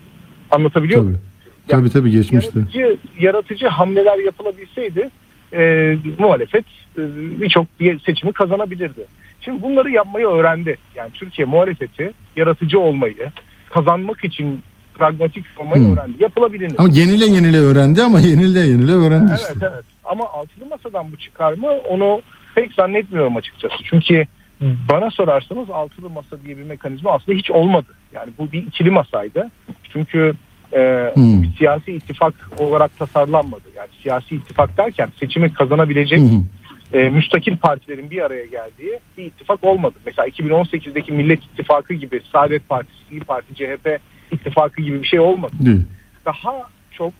Anlatabiliyor tabii. muyum? Tabii tabii geçmişti. yaratıcı, yaratıcı hamleler yapılabilseydi e, muhalefet e, birçok bir seçimi kazanabilirdi. Şimdi bunları yapmayı öğrendi. Yani Türkiye muhalefeti yaratıcı olmayı, kazanmak için pragmatik olmayı Hmm. öğrendi. Yapılabilir. Ama yenile yenile öğrendi ama yenile yenile öğrendi işte. Evet evet. Ama altılı masadan bu çıkar mı onu pek zannetmiyorum açıkçası. Çünkü bana sorarsanız altılı masa diye bir mekanizma aslında hiç olmadı. Yani bu bir ikili masaydı. Çünkü e, Hmm. bir siyasi ittifak olarak tasarlanmadı. Yani siyasi ittifak derken seçimi kazanabilecek hı. e, müstakil partilerin bir araya geldiği bir ittifak olmadı. Mesela 2018'deki Millet İttifakı gibi Saadet Partisi, İyi Parti, CHP ittifakı gibi bir şey olmadı Değil. daha çok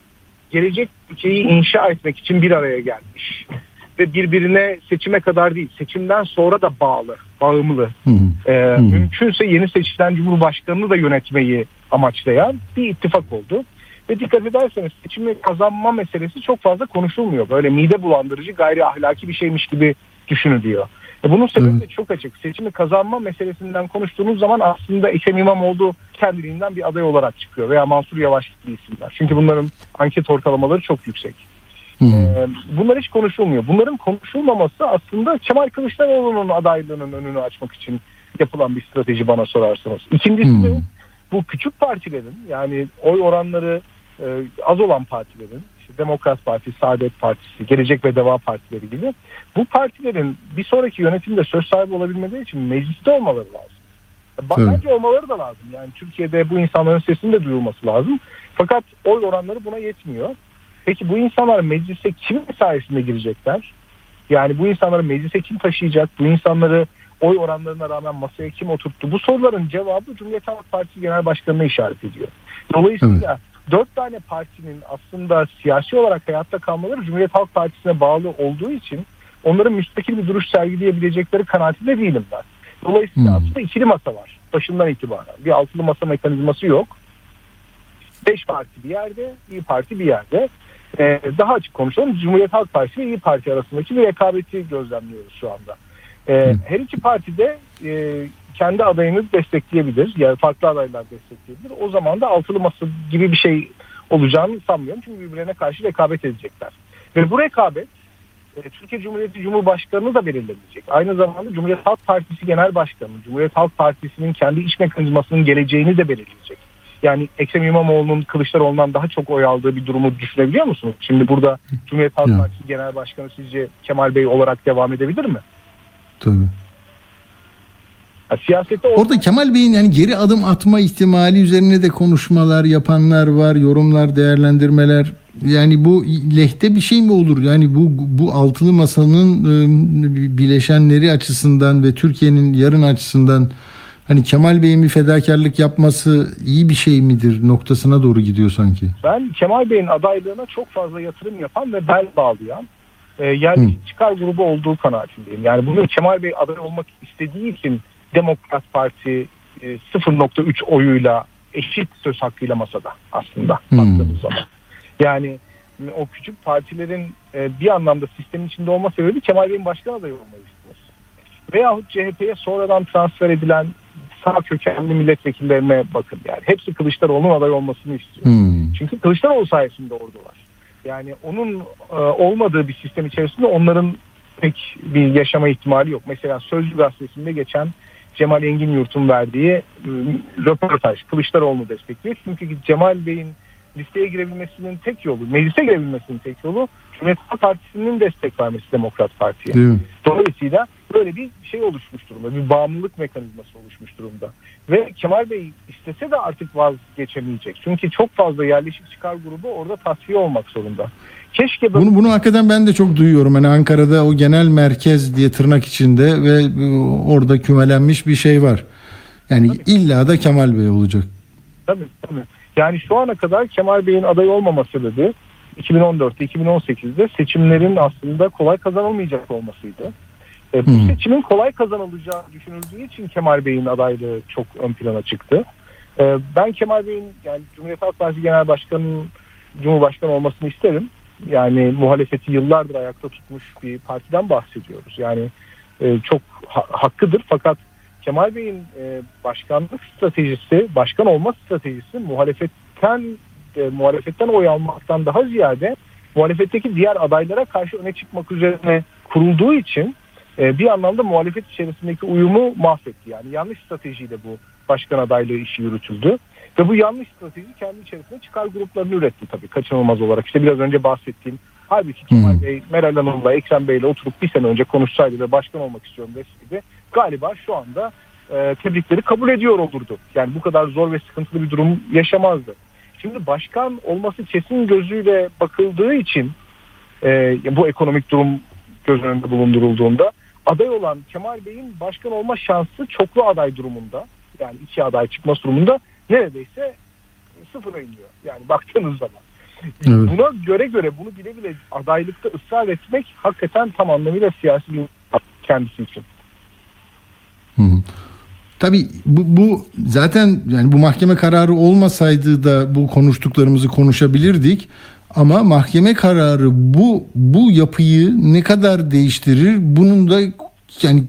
gelecek ülkeyi inşa etmek için bir araya gelmiş. Ve birbirine seçime kadar değil, seçimden sonra da bağlı, bağımlı. Hı hı. Ee, Mümkünse yeni seçilen Cumhurbaşkanı'nı da yönetmeyi amaçlayan bir ittifak oldu. Ve dikkat ederseniz seçimi kazanma meselesi çok fazla konuşulmuyor. Böyle mide bulandırıcı gayri ahlaki bir şeymiş gibi düşünülüyor. E bunun sebebi de çok açık. Seçimi kazanma meselesinden konuştuğunuz zaman aslında Ekrem İmamoğlu kendiliğinden bir aday olarak çıkıyor veya Mansur Yavaş gibi isimler. Çünkü bunların anket ortalamaları çok yüksek. Hı. Ee, bunlar hiç konuşulmuyor. Bunların konuşulmaması aslında Kemal Kılıçdaroğlu'nun adaylığının önünü açmak için yapılan bir strateji bana sorarsanız. İkincisi de Hmm. bu küçük partilerin yani oy oranları e, az olan partilerin işte Demokrat Parti, Saadet Partisi, Gelecek ve Deva Partileri gibi bu partilerin bir sonraki yönetimde söz sahibi olabilmeleri için mecliste olmaları lazım. Evet. Bence olmaları da lazım. Yani Türkiye'de bu insanların sesinin de duyulması lazım. Fakat oy oranları buna yetmiyor. Peki bu insanlar meclise kimin sayesinde girecekler? Yani bu insanları meclise kim taşıyacak? Bu insanları oy oranlarına rağmen masaya kim oturttu? Bu soruların cevabı Cumhuriyet Halk Partisi Genel Başkanı'na işaret ediyor. Dolayısıyla dört tane partinin aslında siyasi olarak hayatta kalmaları Cumhuriyet Halk Partisi'ne bağlı olduğu için onların müstakil bir duruş sergileyebilecekleri kanaatinde değilim ben. Dolayısıyla Hmm. aslında ikili masa var başından itibaren. Bir altılı masa mekanizması yok. Beş parti bir yerde, İyi Parti bir yerde. Ee, daha açık konuşalım. Cumhuriyet Halk Partisi ve İyi Parti arasındaki bir rekabeti gözlemliyoruz şu anda. Ee, her iki parti de e, kendi adayını destekleyebilir. Yani farklı adaylar destekleyebilir. O zaman da altılı masa gibi bir şey olacağını sanmıyorum. Çünkü birbirlerine karşı rekabet edecekler. Ve bu rekabet e, Türkiye Cumhuriyeti Cumhurbaşkanı'nı da belirleyecek. Aynı zamanda Cumhuriyet Halk Partisi Genel Başkanı, Cumhuriyet Halk Partisi'nin kendi iş mekanizmasının geleceğini de belirleyecek. Yani Ekrem İmamoğlu'nun Kılıçdaroğlu'ndan daha çok oy aldığı bir durumu düşünebiliyor musunuz? Şimdi burada Cumhuriyet Halk. Partisi Genel Başkanı sizce Kemal Bey olarak devam edebilir mi? Tabii. Ya siyasette o- Orada Kemal Bey'in yani geri adım atma ihtimali üzerine de konuşmalar yapanlar var, yorumlar, değerlendirmeler. Yani bu lehte bir şey mi olur? Yani bu bu altılı masanın e, bileşenleri açısından ve Türkiye'nin yarın açısından hani Kemal Bey'in bir fedakarlık yapması iyi bir şey midir noktasına doğru gidiyor sanki. Ben Kemal Bey'in adaylığına çok fazla yatırım yapan ve bel bağlayan e, yerleşik çıkar grubu olduğu kanaatindeyim. Yani bunu Kemal Bey aday olmak istediği için Demokrat Parti e, 0.3 oyuyla eşit söz hakkıyla masada aslında Hmm. baktığımız zaman. Yani o küçük partilerin e, bir anlamda sistemin içinde olma sebebi Kemal Bey'in başkan adayı olmayı istemesi. Veyahut CHP'ye sonradan transfer edilen sağ kökenli milletvekillerine bakın yani. Hepsi Kılıçdaroğlu'nun aday olmasını istiyor. Hmm. Çünkü Kılıçdaroğlu sayesinde oradalar. Yani onun e, olmadığı bir sistem içerisinde onların pek bir yaşama ihtimali yok. Mesela Sözcü Gazetesi'nde geçen Cemal Engin Yurt'un verdiği e, röportaj Kılıçdaroğlu'nu destekliyor. Çünkü Cemal Bey'in listeye girebilmesinin tek yolu, meclise girebilmesinin tek yolu Cumhuriyet Partisi'nin destek vermesi Demokrat Parti'ye. Değil mi? Dolayısıyla böyle bir şey oluşmuş durumda. Bir bağımlılık mekanizması oluşmuş durumda. Ve Kemal Bey istese de artık vazgeçemeyecek. Çünkü çok fazla yerleşik çıkar grubu orada tasfiye olmak zorunda. Keşke böyle Bunu bunu hakikaten ben de çok duyuyorum. Hani Ankara'da o genel merkez diye tırnak içinde ve orada kümelenmiş bir şey var. Yani illa da Kemal Bey olacak. Tabii tabii. Yani şu ana kadar Kemal Bey'in aday olmama sebebi 2014'te 2018'de seçimlerin aslında kolay kazanılmayacak olmasıydı. E, bu Hmm. seçimin kolay kazanılacağı düşünüldüğü için Kemal Bey'in adaylığı çok ön plana çıktı. E, ben Kemal Bey'in yani Cumhuriyet Halk Partisi Genel Başkanı'nın Cumhurbaşkanı olmasını isterim. Yani muhalefeti yıllardır ayakta tutmuş bir partiden bahsediyoruz. Yani e, çok ha- hakkıdır fakat Kemal Bey'in e, başkanlık stratejisi, başkan olma stratejisi muhalefetten e, muhalefetten oy almaktan daha ziyade muhalefetteki diğer adaylara karşı öne çıkmak üzerine kurulduğu için e, bir anlamda muhalefet içerisindeki uyumu mahvetti. Yani yanlış stratejiyle bu başkan adaylığı işi yürütüldü. Ve bu yanlış strateji kendi içerisinde çıkar gruplarını üretti tabii kaçınılmaz olarak. İşte biraz önce bahsettiğim halbuki Kemal Hı. Bey, Meral Hanım'la, Ekrem Bey'le oturup bir sene önce konuşsaydı ve başkan olmak istiyorum deseydi galiba şu anda e, tebrikleri kabul ediyor olurdu. Yani bu kadar zor ve sıkıntılı bir durum yaşamazdı. Şimdi başkan olması kesin gözüyle bakıldığı için e, bu ekonomik durum göz önünde bulundurulduğunda aday olan Kemal Bey'in başkan olma şansı çoklu aday durumunda yani iki aday çıkması durumunda neredeyse sıfıra iniyor. Yani baktığınız zaman. Evet. Buna göre göre bunu bile bile adaylıkta ısrar etmek hakikaten tam anlamıyla siyasi bir kendisi için. Hı hı. Tabii bu, bu zaten yani bu mahkeme kararı olmasaydı da bu konuştuklarımızı konuşabilirdik. Ama mahkeme kararı bu bu yapıyı ne kadar değiştirir bunun da yani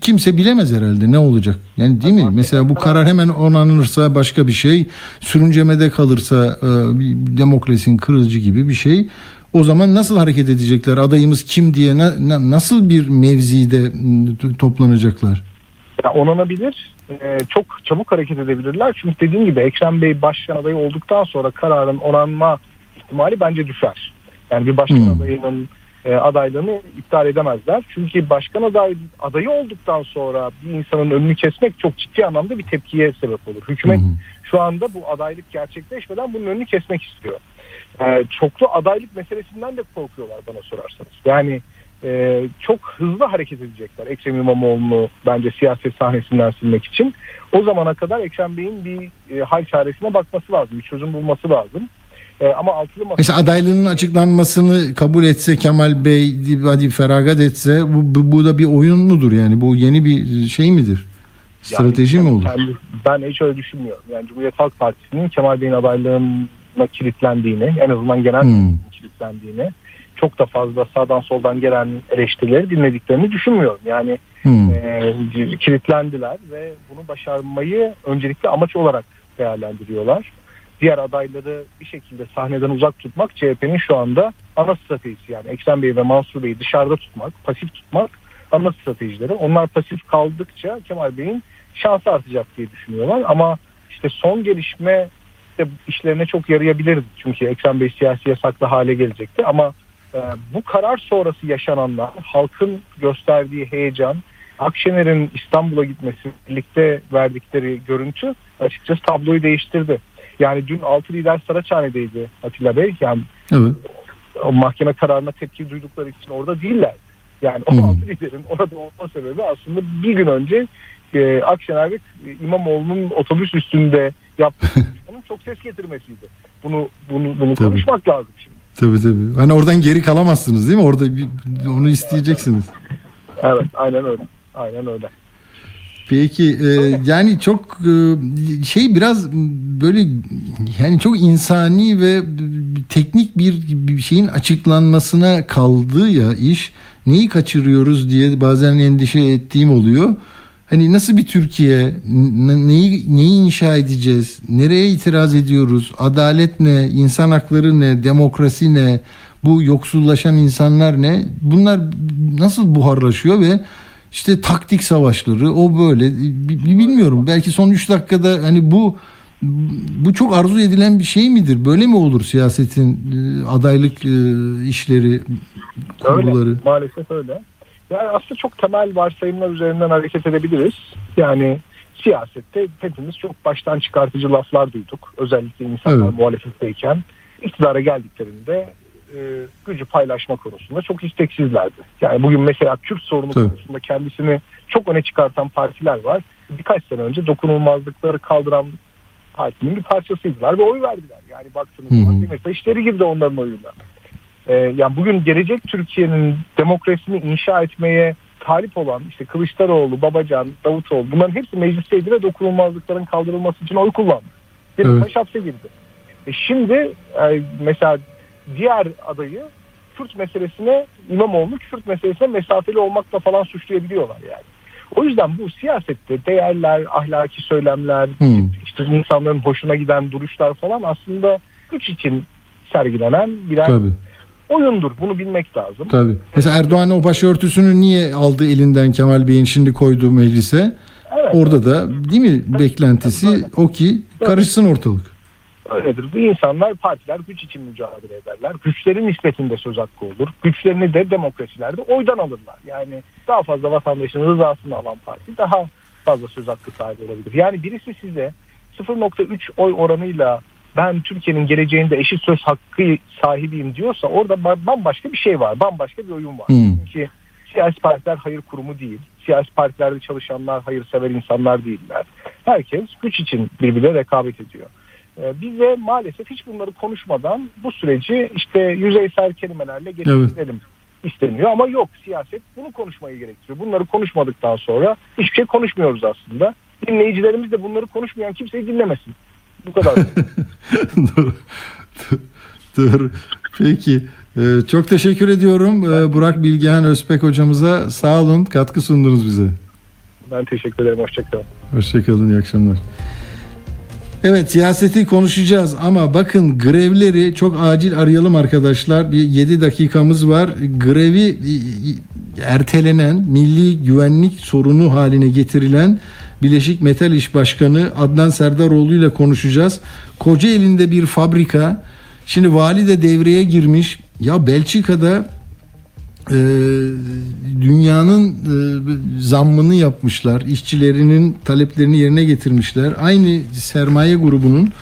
kimse bilemez herhalde ne olacak. Yani değil mi? Mesela bu karar hemen onanırsa başka bir şey, sürüncemede kalırsa e, demokrasinin kırıcı gibi bir şey. O zaman nasıl hareket edecekler? Adayımız kim diye na- na- nasıl bir mevzide toplanacaklar? Ya onanabilir. Ee, çok çabuk hareket edebilirler. Çünkü dediğim gibi Ekrem Bey başkan adayı olduktan sonra kararın onanma ihtimali bence düşer. Yani bir başkan Hmm. adayının e, adaylığını iptal edemezler. Çünkü başkan aday, adayı olduktan sonra bir insanın önünü kesmek çok ciddi anlamda bir tepkiye sebep olur. Hükümet hı. şu anda bu adaylık gerçekleşmeden bunun önünü kesmek istiyor. Ee, çoklu adaylık meselesinden de korkuyorlar bana sorarsanız. Yani e, çok hızlı hareket edecekler Ekrem İmamoğlu'nu bence siyaset sahnesinden silmek için. O zamana kadar Ekrem Bey'in bir e, hal çaresine bakması lazım, bir çözüm bulması lazım. E, ama altılı masa Mesela adaylığının açıklanmasını kabul etse Kemal Bey hadi feragat etse bu, bu, bu da bir oyun mudur yani? Bu yeni bir şey midir? Strateji Yani mi olur? ben hiç öyle düşünmüyorum. Yani Cumhuriyet Halk Partisi'nin Kemal Bey'in adaylığına kilitlendiğini, en azından genel Hmm. kilitlendiğini, çok da fazla sağdan soldan gelen eleştirileri dinlediklerini düşünmüyorum. Yani Hmm. e, kilitlendiler ve bunu başarmayı öncelikli amaç olarak değerlendiriyorlar. Diğer adayları bir şekilde sahneden uzak tutmak CHP'nin şu anda ana stratejisi. Yani Ekrem Bey ve Mansur Bey'i dışarıda tutmak, pasif tutmak ana stratejileri. Onlar pasif kaldıkça Kemal Bey'in şansı artacak diye düşünüyorlar. Ama işte son gelişme işlerine çok yarayabilirdi. Çünkü Ekrem Bey siyasi yasaklı hale gelecekti ama bu karar sonrası yaşananlar, halkın gösterdiği heyecan, Akşener'in İstanbul'a gitmesi, birlikte verdikleri görüntü açıkçası tabloyu değiştirdi. Yani dün altı lider Saraçhane'deydi Atilla Bey. Yani Evet. o mahkeme kararına tepki duydukları için orada değiller. Yani o Hı. altı liderin orada olma sebebi aslında bir gün önce e, Akşener ve İmamoğlu'nun otobüs üstünde yaptığı [laughs] çok ses getirmesiydi. Bunu bunu bunu Tabii. konuşmak lazım şimdi. Tabii tabii. Hani oradan geri kalamazsınız değil mi? Orada bir, onu isteyeceksiniz. Evet, aynen öyle. Aynen öyle. Peki e, yani çok e, şey biraz böyle yani çok insani ve teknik bir, bir şeyin açıklanmasına kaldı ya iş. Neyi kaçırıyoruz diye bazen endişe ettiğim oluyor. Hani nasıl bir Türkiye, neyi, neyi inşa edeceğiz, nereye itiraz ediyoruz, adalet ne, insan hakları ne, demokrasi ne, bu yoksullaşan insanlar ne, bunlar nasıl buharlaşıyor ve işte taktik savaşları o böyle. Bi- bi- bilmiyorum. Belki son 3 dakikada hani bu bu çok arzu edilen bir şey midir? Böyle mi olur siyasetin e, adaylık e, işleri kurguları? Öyle. Maalesef öyle. Yani aslında çok temel varsayımlar üzerinden hareket edebiliriz. Yani siyasette hepimiz çok baştan çıkartıcı laflar duyduk. Özellikle insanlar Evet. muhalefetteyken iktidara geldiklerinde e, gücü paylaşma konusunda çok isteksizlerdi. Yani bugün mesela Kürt sorunu Tabii. konusunda kendisini çok öne çıkartan partiler var. Birkaç sene önce dokunulmazlıkları kaldıran partinin bir parçasıydılar ve oy verdiler. Yani baktığınız zaman Demirtaş işleri girdi onların oyuna. Ee, yani bugün gelecek Türkiye'nin demokrasisini inşa etmeye talip olan işte Kılıçdaroğlu, Babacan, Davutoğlu bunların hepsi meclisteydi ve dokunulmazlıkların kaldırılması için oy kullandı. Demirtaş Evet. hapse girdi. E şimdi e, mesela diğer adayı Kürt meselesine İmamoğlu Kürt meselesine mesafeli olmakla falan suçlayabiliyorlar yani. O yüzden bu siyasette değerler, ahlaki söylemler, Hmm. işte insanların hoşuna giden duruşlar falan aslında güç için sergilenen birer Tabii. Oyundur. Bunu bilmek lazım. Tabii. Mesela Erdoğan o başörtüsünü niye aldı elinden Kemal Bey'in şimdi koyduğu meclise? Evet, Orada da değil mi beklentisi o ki karışsın ortalık. öyledir. Bu insanlar, partiler güç için mücadele ederler. Güçlerin nispetinde söz hakkı olur. Güçlerini de demokrasilerde oydan alırlar. Yani daha fazla vatandaşın rızasını alan parti daha fazla söz hakkı sahibi olabilir. Yani birisi size 0.3 oy oranıyla ben Türkiye'nin geleceğinde eşit söz hakkı sahibiyim diyorsa orada ba- bambaşka bir şey var. Bambaşka bir oyun var. Hmm. Çünkü siyasi partiler hayır kurumu değil. Siyasi partilerde çalışanlar hayırsever insanlar değiller. Herkes güç için birbirine rekabet ediyor. Ee, Bize maalesef hiç bunları konuşmadan bu süreci işte yüzeysel kelimelerle geçirelim isteniyor ama yok siyaset bunu konuşmayı gerektiriyor. Bunları konuşmadıktan sonra hiçbir şey konuşmuyoruz aslında. Dinleyicilerimiz de bunları konuşmayan kimseyi dinlemesin. Bu kadar. [laughs] Doğru. Doğru. [laughs] Peki. Ee, çok teşekkür ediyorum ee, Burak Bilgehan Özbek hocamıza. Sağ olun. Katkı sundunuz bize. ben teşekkür ederim. Hoşçakalın. Hoşçakalın. iyi akşamlar. Evet siyaseti konuşacağız ama bakın grevleri çok acil arayalım arkadaşlar. Bir 7 dakikamız var. Grevi i- i- ertelenen milli güvenlik sorunu haline getirilen Bileşik Metal İş Başkanı Adnan Serdaroğlu ile konuşacağız. Kocaeli'nde bir fabrika. Şimdi vali de devreye girmiş. Ya Belçika'da e, dünyanın e, zammını yapmışlar. İşçilerinin taleplerini yerine getirmişler. Aynı sermaye grubunun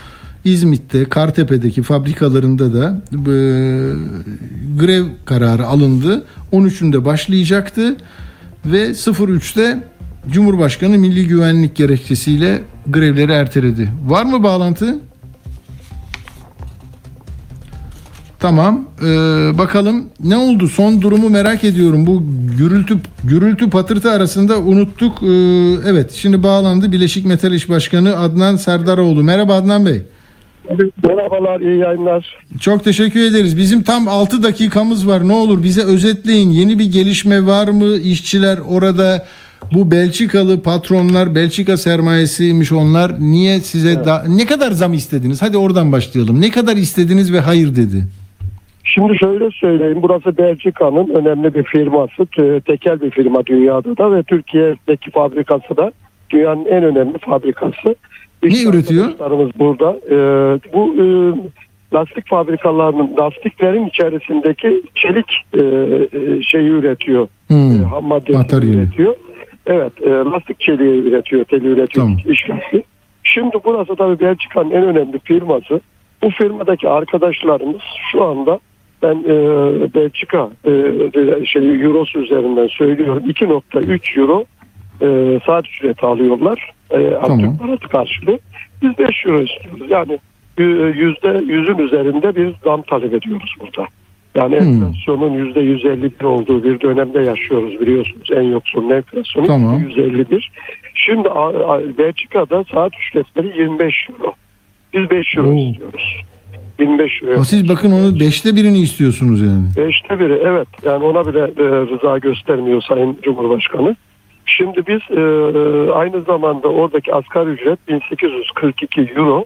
İzmit'te, Kartepe'deki fabrikalarında da e, grev kararı alındı. 13'ünde başlayacaktı ve 03'te Cumhurbaşkanı milli güvenlik gerekçesiyle grevleri erteledi. Var mı bağlantı? Tamam. Ee, bakalım ne oldu? Son durumu merak ediyorum. Bu gürültü gürültü patırtı arasında unuttuk. Ee, evet, şimdi bağlandı Bileşik Metal İş Başkanı Adnan Serdaroğlu. Merhaba Adnan Bey. Merhabalar, iyi yayınlar. Çok teşekkür ederiz. Bizim tam 6 dakikamız var. Ne olur bize özetleyin. Yeni bir gelişme var mı? İşçiler orada bu Belçikalı patronlar, Belçika sermayesiymiş onlar. Niye size da ne kadar zam istediniz? Hadi oradan başlayalım. Ne kadar istediniz ve hayır dedi. Şimdi şöyle söyleyeyim, burası Belçika'nın önemli bir firması, te- tekel bir firma dünyada da ve Türkiye'deki fabrikası da dünyanın en önemli fabrikası. Ne üretiyor? Burada. E, bu e, lastik fabrikalarının lastiklerin içerisindeki çelik e, e, şeyi üretiyor. Hmm. E, ham maddesi üretiyor. Evet, e, lastik çeliği üretiyor, teli üretiyor, Tamam. işlemsi. Şimdi burası tabii Belçika'nın en önemli firması. Bu firmadaki arkadaşlarımız şu anda ben e, Belçika e, şey Eurosu üzerinden söylüyorum 2.3 Euro e, saat ücreti alıyorlar. E, Tamam. Parası karşılığı. Biz 5 Euro istiyoruz. Yani e, yüzde yüzün üzerinde bir zam talep ediyoruz burada. Yani Hmm. enflasyonun yüzde 151 olduğu bir dönemde yaşıyoruz biliyorsunuz. En yoksulun enflasyonu Tamam. 151. Şimdi Belçika'da saat ücretleri 25 euro. Biz 5 euro Oo. istiyoruz. 25 euro. Ha, Siz bakın onu beşte birini istiyorsunuz yani. Beşte biri evet yani ona bile e, rıza göstermiyor Sayın Cumhurbaşkanı. Şimdi biz e, aynı zamanda oradaki asgari ücret 1842 euro.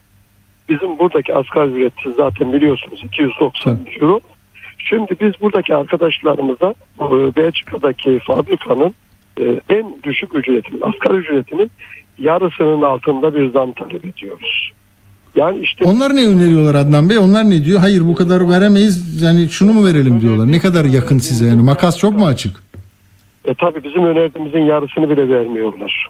Bizim buradaki asgari ücret zaten biliyorsunuz 290 euro. Şimdi biz buradaki arkadaşlarımıza e, Belçika'daki fabrikanın e, en düşük ücretinin, asgari ücretinin yarısının altında bir zam talep ediyoruz. Yani işte Onlar ne öneriyorlar Adnan Bey? Onlar ne diyor? Hayır bu kadar veremeyiz. Yani şunu mu verelim diyorlar. Ne kadar yakın size yani? Makas çok mu açık? e, tabii bizim önerdiğimizin yarısını bile vermiyorlar.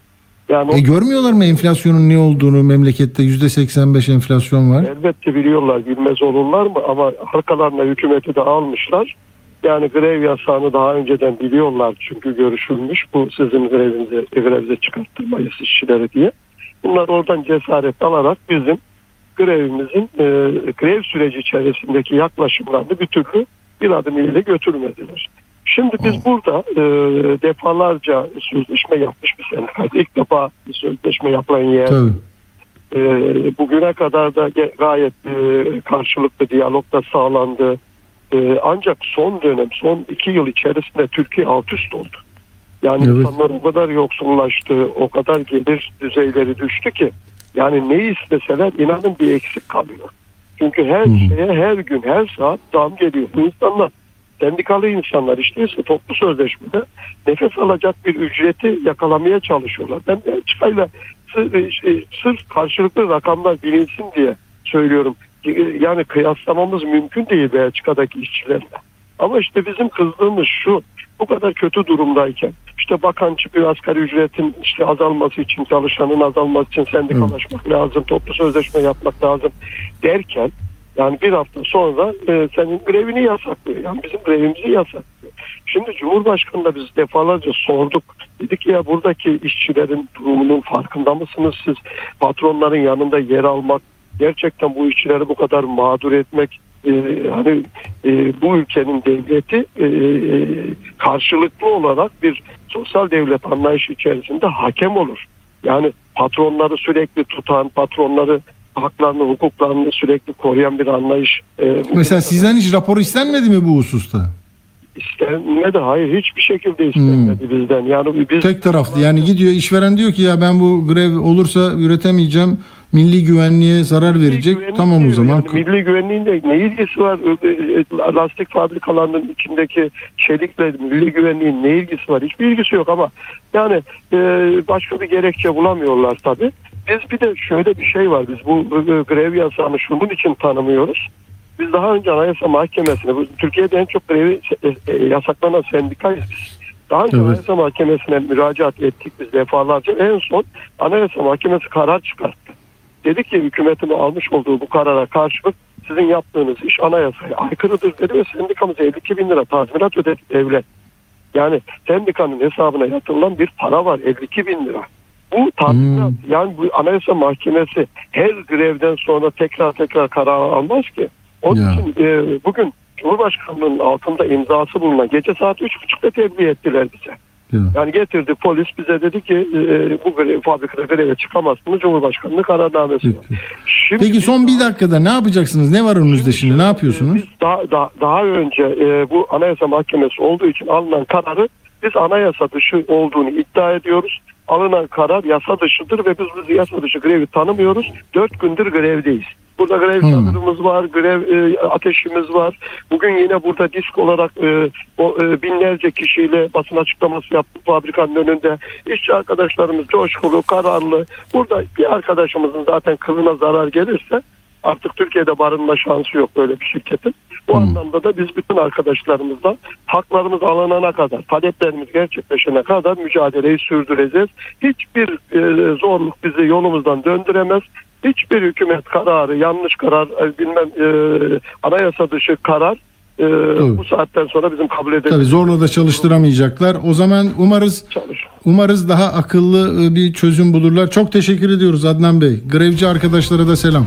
Yani o- E görmüyorlar mı enflasyonun ne olduğunu memlekette yüzde 85 enflasyon var. Elbette biliyorlar bilmez olurlar mı ama arkalarına hükümeti de almışlar. Yani grev yasağını daha önceden biliyorlar çünkü görüşülmüş bu sizin grevinize, grevinize çıkarttırmayız işçileri diye. Bunlar oradan cesaret alarak bizim grevimizin e, grev süreci içerisindeki yaklaşımlarını bir türlü bir adım ileri götürmediler. Şimdi biz burada e, defalarca sözleşme yapmış bir sendikaydı. İlk defa bir sözleşme yapılan yer Tabii. e, bugüne kadar da gayet e, karşılıklı diyalog da sağlandı. E, ancak son dönem, son iki yıl içerisinde Türkiye alt üst oldu. Yani Evet. insanlar o kadar yoksullaştı, o kadar gelir düzeyleri düştü ki yani ne isteseler inanın bir eksik kalıyor. Çünkü her Hı hı. şeye her gün, her saat zam geliyor. Bu insanlar sendikalı insanlar işte ise toplu sözleşmede nefes alacak bir ücreti yakalamaya çalışıyorlar. Ben Belçika'yla sırf, e, sırf karşılıklı rakamlar bilinsin diye söylüyorum. E, Yani kıyaslamamız mümkün değil Belçika'daki işçilerle. Ama işte bizim kızdığımız şu bu kadar kötü durumdayken işte bakan çıkıyor asgari ücretin işte azalması için çalışanın azalması için sendikalaşmak lazım toplu sözleşme yapmak lazım derken yani bir hafta sonra e, senin grevini yasaklıyor. Yani bizim grevimizi yasaklıyor. Şimdi Cumhurbaşkanı da biz defalarca sorduk. Dedik ya buradaki işçilerin durumunun farkında mısınız siz? Patronların yanında yer almak, gerçekten bu işçileri bu kadar mağdur etmek, e, hani e, bu ülkenin devleti e, e, karşılıklı olarak bir sosyal devlet anlayışı içerisinde hakem olur. Yani patronları sürekli tutan, patronları haklarını, hukuklarını sürekli koruyan bir anlayış e, Mesela sizden hiç rapor istenmedi mi bu hususta? istenmedi. Hayır hiçbir şekilde istenmedi bizden. Yani biz Tek taraflı yani gidiyor işveren diyor ki ya ben bu grev olursa üretemeyeceğim. Milli güvenliğe zarar verecek. güvenlik Tamam o diyor. zaman. Yani milli güvenliğin de ne ilgisi var? Ö- Lastik fabrikalarının içindeki çelikle milli güvenliğin ne ilgisi var? Hiçbir ilgisi yok ama yani e, başka bir gerekçe bulamıyorlar tabii. Biz bir de şöyle bir şey var. Biz bu grev yasağını şunun için tanımıyoruz. Biz daha önce Anayasa Mahkemesi'ne, Türkiye'de en çok grevi e, e, yasaklanan sendikayız biz. Daha önce Evet. Anayasa Mahkemesi'ne müracaat ettik biz defalarca. En son Anayasa Mahkemesi karar çıkarttı. Dedi ki hükümetin almış olduğu bu karara karşılık sizin yaptığınız iş anayasaya aykırıdır dedi ve sendikamıza 52 bin lira tazminat ödedi devlet. Yani sendikanın hesabına yatırılan bir para var 52 bin lira. Bu tazminat Hmm. yani bu anayasa mahkemesi her grevden sonra tekrar tekrar karar almaz ki. Onun Ya. için e, bugün Cumhurbaşkanlığının altında imzası bulunan gece saat 3.30'da tebliğ ettiler bize. Ya. Yani getirdi polis bize dedi ki e, bu grev, fabrikada greve çıkamazsınız Cumhurbaşkanlığı kararnamesi. var. Peki. Şimdi Peki son bir dakikada ne yapacaksınız? Ne var önünüzde şimdi? Ne Biz yapıyorsunuz? daha, daha, daha önce e, bu anayasa mahkemesi olduğu için alınan kararı biz anayasa dışı olduğunu iddia ediyoruz. alınan karar yasa dışıdır ve biz biz yasa dışı grevi tanımıyoruz. Dört gündür grevdeyiz. Burada grev Hmm. çadırımız var, grev e, ateşimiz var. Bugün yine burada disk olarak e, o, e, binlerce kişiyle basın açıklaması yaptık fabrikanın önünde. İşçi arkadaşlarımız coşkulu, kararlı. Burada bir arkadaşımızın zaten kılına zarar gelirse artık Türkiye'de barınma şansı yok böyle bir şirketin. Bu anlamda da biz bütün arkadaşlarımızla haklarımız alınana kadar, taleplerimiz gerçekleşene kadar mücadeleyi sürdüreceğiz. Hiçbir e, zorluk bizi yolumuzdan döndüremez. Hiçbir hükümet kararı, yanlış karar, e, bilmem e, anayasa dışı karar e, bu saatten sonra bizim kabul Tabii edebiliriz. zorla da çalıştıramayacaklar. O zaman umarız Çalış. umarız daha akıllı e, bir çözüm bulurlar. Çok teşekkür ediyoruz Adnan Bey. Grevci arkadaşlara da selam.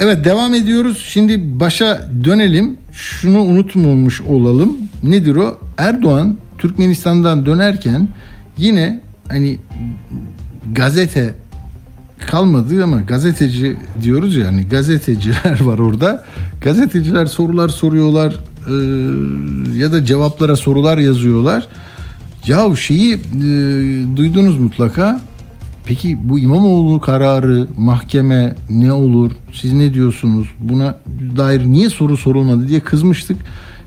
Evet devam ediyoruz. Şimdi başa dönelim. Şunu unutmamış olalım. Nedir o? Erdoğan Türkmenistan'dan dönerken yine hani gazete kalmadı ama gazeteci diyoruz ya hani gazeteciler [laughs] var orada. Gazeteciler sorular soruyorlar e, ya da cevaplara sorular yazıyorlar. Ya şeyi e, duydunuz mutlaka. Peki bu İmamoğlu kararı mahkeme ne olur? Siz ne diyorsunuz? Buna dair niye soru sorulmadı diye kızmıştık.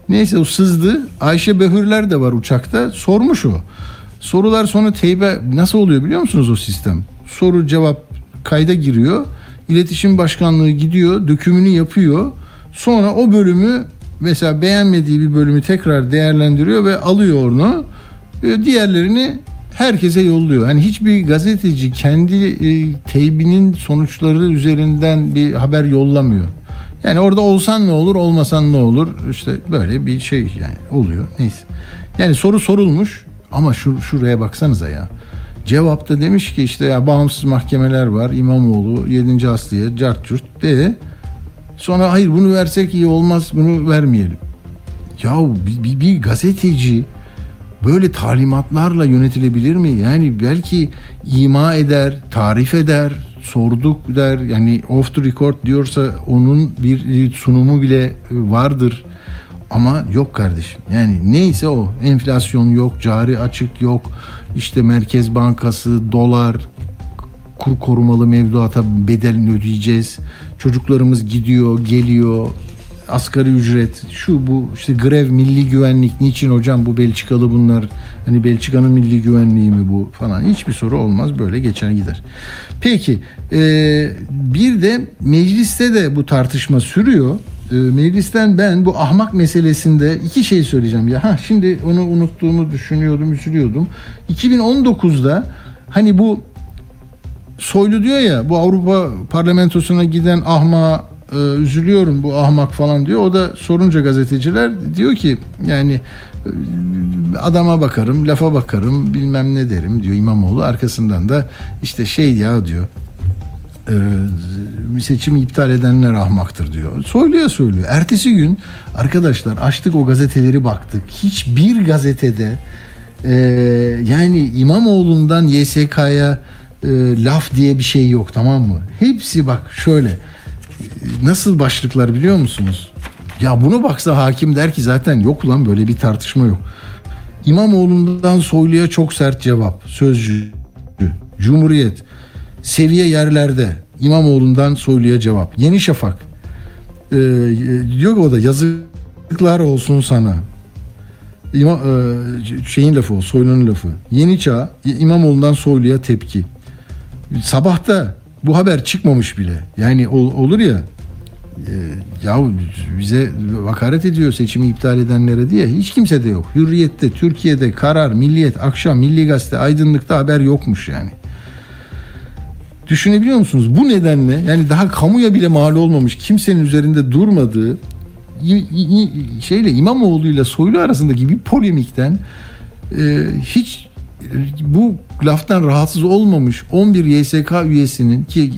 Neyse o sızdı. Ayşe Behürler de var uçakta. Sormuş o. Sorular sonra teybe nasıl oluyor biliyor musunuz o sistem? Soru cevap kayda giriyor. İletişim Başkanlığı gidiyor, dökümünü yapıyor. Sonra o bölümü mesela beğenmediği bir bölümü tekrar değerlendiriyor ve alıyor onu. E, Diğerlerini herkese yolluyor. Hani hiçbir gazeteci kendi e, teybinin sonuçları üzerinden bir haber yollamıyor. Yani orada olsan ne olur, olmasan ne olur? İşte böyle bir şey yani oluyor. Neyse. Yani soru sorulmuş ama şu şuraya baksanıza ya. Cevapta demiş ki işte ya bağımsız mahkemeler var. İmamoğlu, 7. Asliye, Cart Curt de sonra hayır bunu versek iyi olmaz bunu vermeyelim. Ya bir, bir, bir gazeteci böyle talimatlarla yönetilebilir mi? Yani belki ima eder, tarif eder, sorduk der. Yani off the record diyorsa onun bir sunumu bile vardır. Ama yok kardeşim. Yani neyse o. Enflasyon yok, cari açık yok. İşte Merkez Bankası, dolar, kur korumalı mevduata bedelini ödeyeceğiz. Çocuklarımız gidiyor, geliyor. Asgari ücret, şu bu işte grev, milli güvenlik. Niçin hocam bu Belçikalı bunlar? Hani Belçika'nın milli güvenliği mi bu falan? Hiçbir soru olmaz. Böyle geçer gider. Peki e, bir de mecliste de bu tartışma sürüyor. E, meclisten ben bu ahmak meselesinde iki şey söyleyeceğim. Ya ha şimdi onu unuttuğumu düşünüyordum, üzülüyordum. 2019'da hani bu Soylu diyor ya bu Avrupa Parlamentosu'na giden ahma üzülüyorum bu ahmak falan diyor. O da sorunca gazeteciler diyor ki yani e, adama bakarım, lafa bakarım, bilmem ne derim diyor İmamoğlu. Arkasından da işte şey ya diyor e, seçimi iptal edenler ahmaktır diyor. Soyluya söylüyor. Ertesi gün arkadaşlar açtık o gazeteleri baktık. Hiçbir gazetede e, yani İmamoğlu'ndan YSK'ya e, laf diye bir şey yok tamam mı? Hepsi bak şöyle nasıl başlıklar biliyor musunuz? Ya bunu baksa hakim der ki zaten yok lan böyle bir tartışma yok. İmamoğlu'ndan Soylu'ya çok sert cevap. Sözcü. Cumhuriyet. Seviye yerlerde. İmamoğlu'ndan Soylu'ya cevap. Yeni Şafak. Ee, diyor o da yazıklar olsun sana. İma, e, şeyin lafı o, Soylu'nun lafı. Yeni Çağ, İmamoğlu'ndan Soylu'ya tepki. Sabahta bu haber çıkmamış bile. Yani ol, olur ya Ee, ya bize hakaret ediyor seçimi iptal edenlere diye hiç kimse de yok. Hürriyette, Türkiye'de, Karar, Milliyet, Akşam, Milli Gazete, Aydınlık'ta haber yokmuş yani. Düşünebiliyor musunuz? Bu nedenle yani daha kamuya bile mal olmamış kimsenin üzerinde durmadığı şeyle İmamoğlu ile Soylu arasındaki bir polemikten e, hiç e, bu laftan rahatsız olmamış 11 YSK üyesinin ki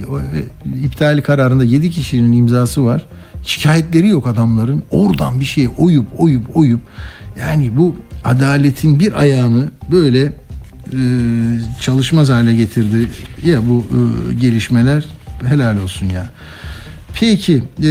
e, iptal kararında 7 kişinin imzası var. Şikayetleri yok adamların. Oradan bir şey oyup oyup oyup yani bu adaletin bir ayağını böyle e, çalışmaz hale getirdi ya bu e, gelişmeler helal olsun ya. Peki e,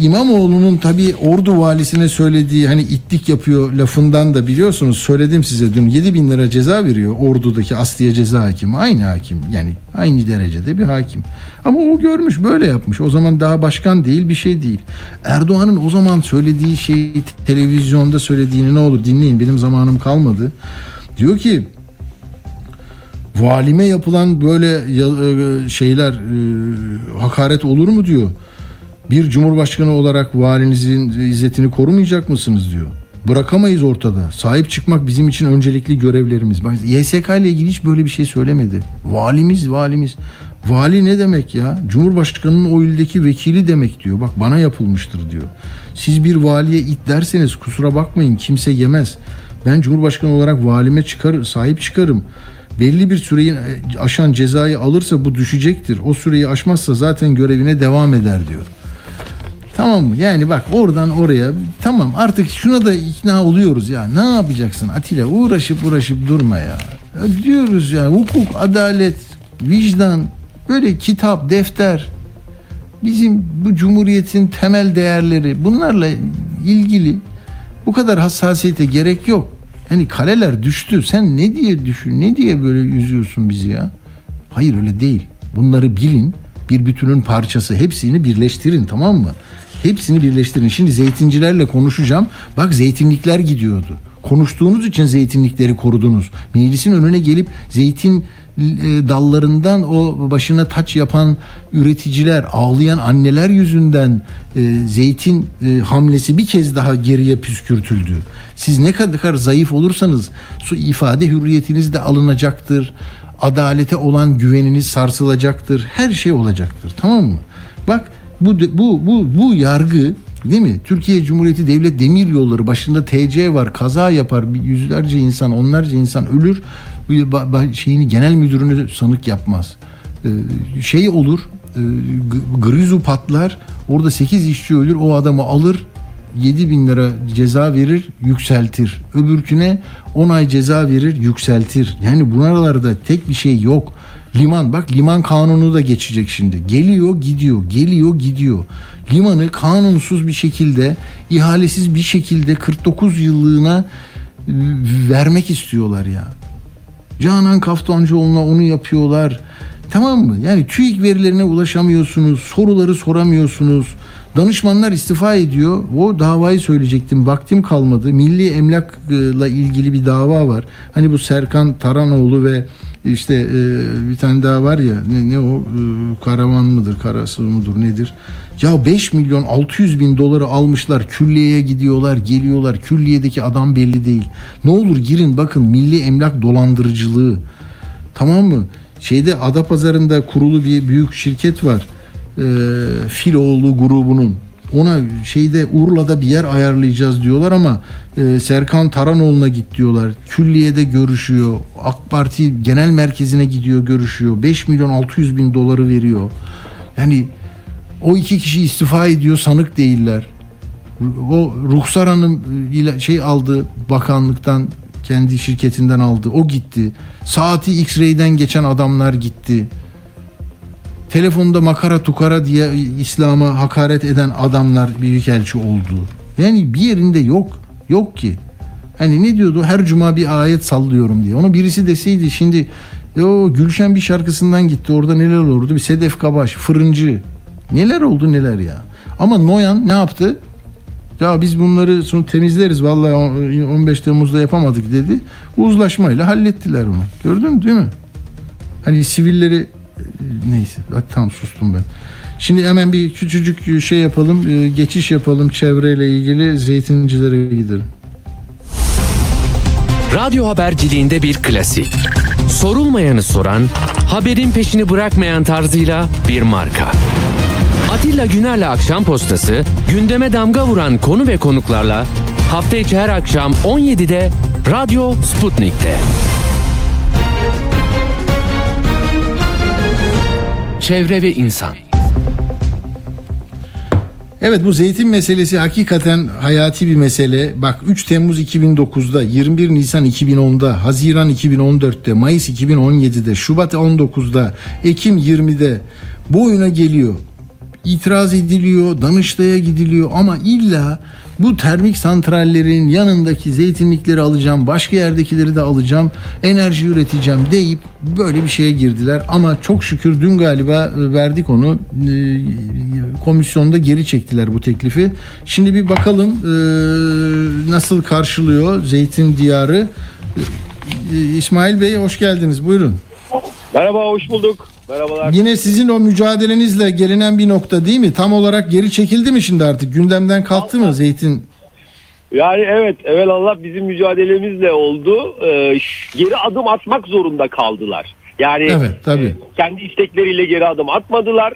İmamoğlu'nun tabii Ordu valisine söylediği hani itlik yapıyor lafından da biliyorsunuz söyledim size dün 7 bin lira ceza veriyor Ordu'daki Asliye ceza hakimi aynı hakim yani aynı derecede bir hakim. Ama o görmüş böyle yapmış. O zaman daha başkan değil bir şey değil. Erdoğan'ın o zaman söylediği şey televizyonda söylediğini ne olur dinleyin benim zamanım kalmadı. Diyor ki valime yapılan böyle e, şeyler e, hakaret olur mu? diyor. Bir cumhurbaşkanı olarak valinizin izzetini korumayacak mısınız diyor. Bırakamayız ortada. Sahip çıkmak bizim için öncelikli görevlerimiz. Bak, YSK ile ilgili hiç böyle bir şey söylemedi. Valimiz, valimiz. Vali ne demek ya? Cumhurbaşkanının o ildeki vekili demek diyor. Bak bana yapılmıştır diyor. Siz bir valiye it derseniz kusura bakmayın kimse yemez. Ben cumhurbaşkanı olarak valime çıkar, sahip çıkarım belli bir süreyi e, aşan cezayı alırsa bu düşecektir. O süreyi aşmazsa zaten görevine devam eder diyor. Tamam mı? Yani bak oradan oraya tamam artık şuna da ikna oluyoruz ya. Ne yapacaksın Atilla? Uğraşıp uğraşıp durma ya. Ya Diyoruz ya hukuk, adalet, vicdan, böyle kitap, defter. Bizim bu cumhuriyetin temel değerleri bunlarla ilgili bu kadar hassasiyete gerek yok. Hani kaleler düştü. Sen ne diye düşün? Ne diye böyle üzüyorsun bizi ya? Hayır öyle değil. Bunları bilin. Bir bütünün parçası. Hepsini birleştirin tamam mı? Hepsini birleştirin. Şimdi zeytincilerle konuşacağım. Bak zeytinlikler gidiyordu. Konuştuğunuz için zeytinlikleri korudunuz. Meclisin önüne gelip zeytin e, dallarından o başına taç yapan üreticiler, ağlayan anneler yüzünden e, zeytin e, hamlesi bir kez daha geriye püskürtüldü. Siz ne kadar zayıf olursanız su ifade hürriyetiniz de alınacaktır. Adalete olan güveniniz sarsılacaktır. Her şey olacaktır. Tamam mı? Bak bu bu bu bu yargı değil mi? Türkiye Cumhuriyeti Devlet Demir Yolları başında TC var. Kaza yapar. Yüzlerce insan, onlarca insan ölür. Şeyini genel müdürünü sanık yapmaz. Ee, şey olur. E, grizu patlar. Orada 8 işçi ölür. O adamı alır 7 bin lira ceza verir yükseltir. Öbürküne 10 ay ceza verir yükseltir. Yani buralarda tek bir şey yok. Liman bak liman kanunu da geçecek şimdi. Geliyor gidiyor geliyor gidiyor. Limanı kanunsuz bir şekilde ihalesiz bir şekilde 49 yıllığına e, vermek istiyorlar ya. Canan Kaftancıoğlu'na onu yapıyorlar. Tamam mı? Yani TÜİK verilerine ulaşamıyorsunuz. Soruları soramıyorsunuz. Danışmanlar istifa ediyor. O davayı söyleyecektim. Vaktim kalmadı. Milli emlakla ilgili bir dava var. Hani bu Serkan Taranoğlu ve işte e, bir tane daha var ya ne, ne o? E, karavan mıdır karası mıdır nedir? Ya 5 milyon 600 bin doları almışlar külliyeye gidiyorlar geliyorlar. Külliyedeki adam belli değil. Ne olur girin bakın milli emlak dolandırıcılığı. Tamam mı? Şeyde Adapazarı'nda kurulu bir büyük şirket var. E, Filoğlu grubunun ona şeyde Urla'da bir yer ayarlayacağız diyorlar ama e, Serkan Taranoğlu'na git diyorlar. Külliyede görüşüyor. AK Parti genel merkezine gidiyor görüşüyor. 5 milyon 600 bin doları veriyor. Yani o iki kişi istifa ediyor sanık değiller. O Ruhsar Hanım e, şey aldı bakanlıktan kendi şirketinden aldı. O gitti. Saati X-ray'den geçen adamlar gitti telefonda makara tukara diye İslam'a hakaret eden adamlar büyükelçi oldu. Yani bir yerinde yok. Yok ki. Hani ne diyordu? Her cuma bir ayet sallıyorum diye. Onu birisi deseydi şimdi o Gülşen bir şarkısından gitti. Orada neler olurdu? Bir Sedef Kabaş, fırıncı. Neler oldu neler ya. Ama Noyan ne yaptı? Ya biz bunları sonra temizleriz vallahi 15 Temmuz'da yapamadık dedi. Uzlaşmayla hallettiler onu. Gördün mü değil mi? Hani sivilleri neyse tamam sustum ben. Şimdi hemen bir küçücük şey yapalım, e, geçiş yapalım çevreyle ilgili zeytincilere gidelim. Radyo haberciliğinde bir klasik. Sorulmayanı soran, haberin peşini bırakmayan tarzıyla bir marka. Atilla Güner'le Akşam Postası, gündeme damga vuran konu ve konuklarla hafta içi her akşam 17'de Radyo Sputnik'te. Çevre ve insan. Evet bu zeytin meselesi hakikaten hayati bir mesele. Bak 3 Temmuz 2009'da, 21 Nisan 2010'da, Haziran 2014'te, Mayıs 2017'de, Şubat 19'da, Ekim 20'de bu oyuna geliyor. İtiraz ediliyor, Danıştay'a gidiliyor ama illa bu termik santrallerin yanındaki zeytinlikleri alacağım, başka yerdekileri de alacağım, enerji üreteceğim deyip böyle bir şeye girdiler. Ama çok şükür dün galiba e, verdik onu, e, komisyonda geri çektiler bu teklifi. Şimdi bir bakalım e, nasıl karşılıyor Zeytin Diyarı. İsmail Bey hoş geldiniz, buyurun. Merhaba, hoş bulduk. Merhabalar. Yine sizin o mücadelenizle gelinen bir nokta değil mi? Tam olarak geri çekildi mi şimdi artık? Gündemden kalktı mı zeytin? Yani evet, evvelallah bizim mücadelemizle oldu. Ee, geri adım atmak zorunda kaldılar. Yani Evet, tabii. e, kendi istekleriyle geri adım atmadılar.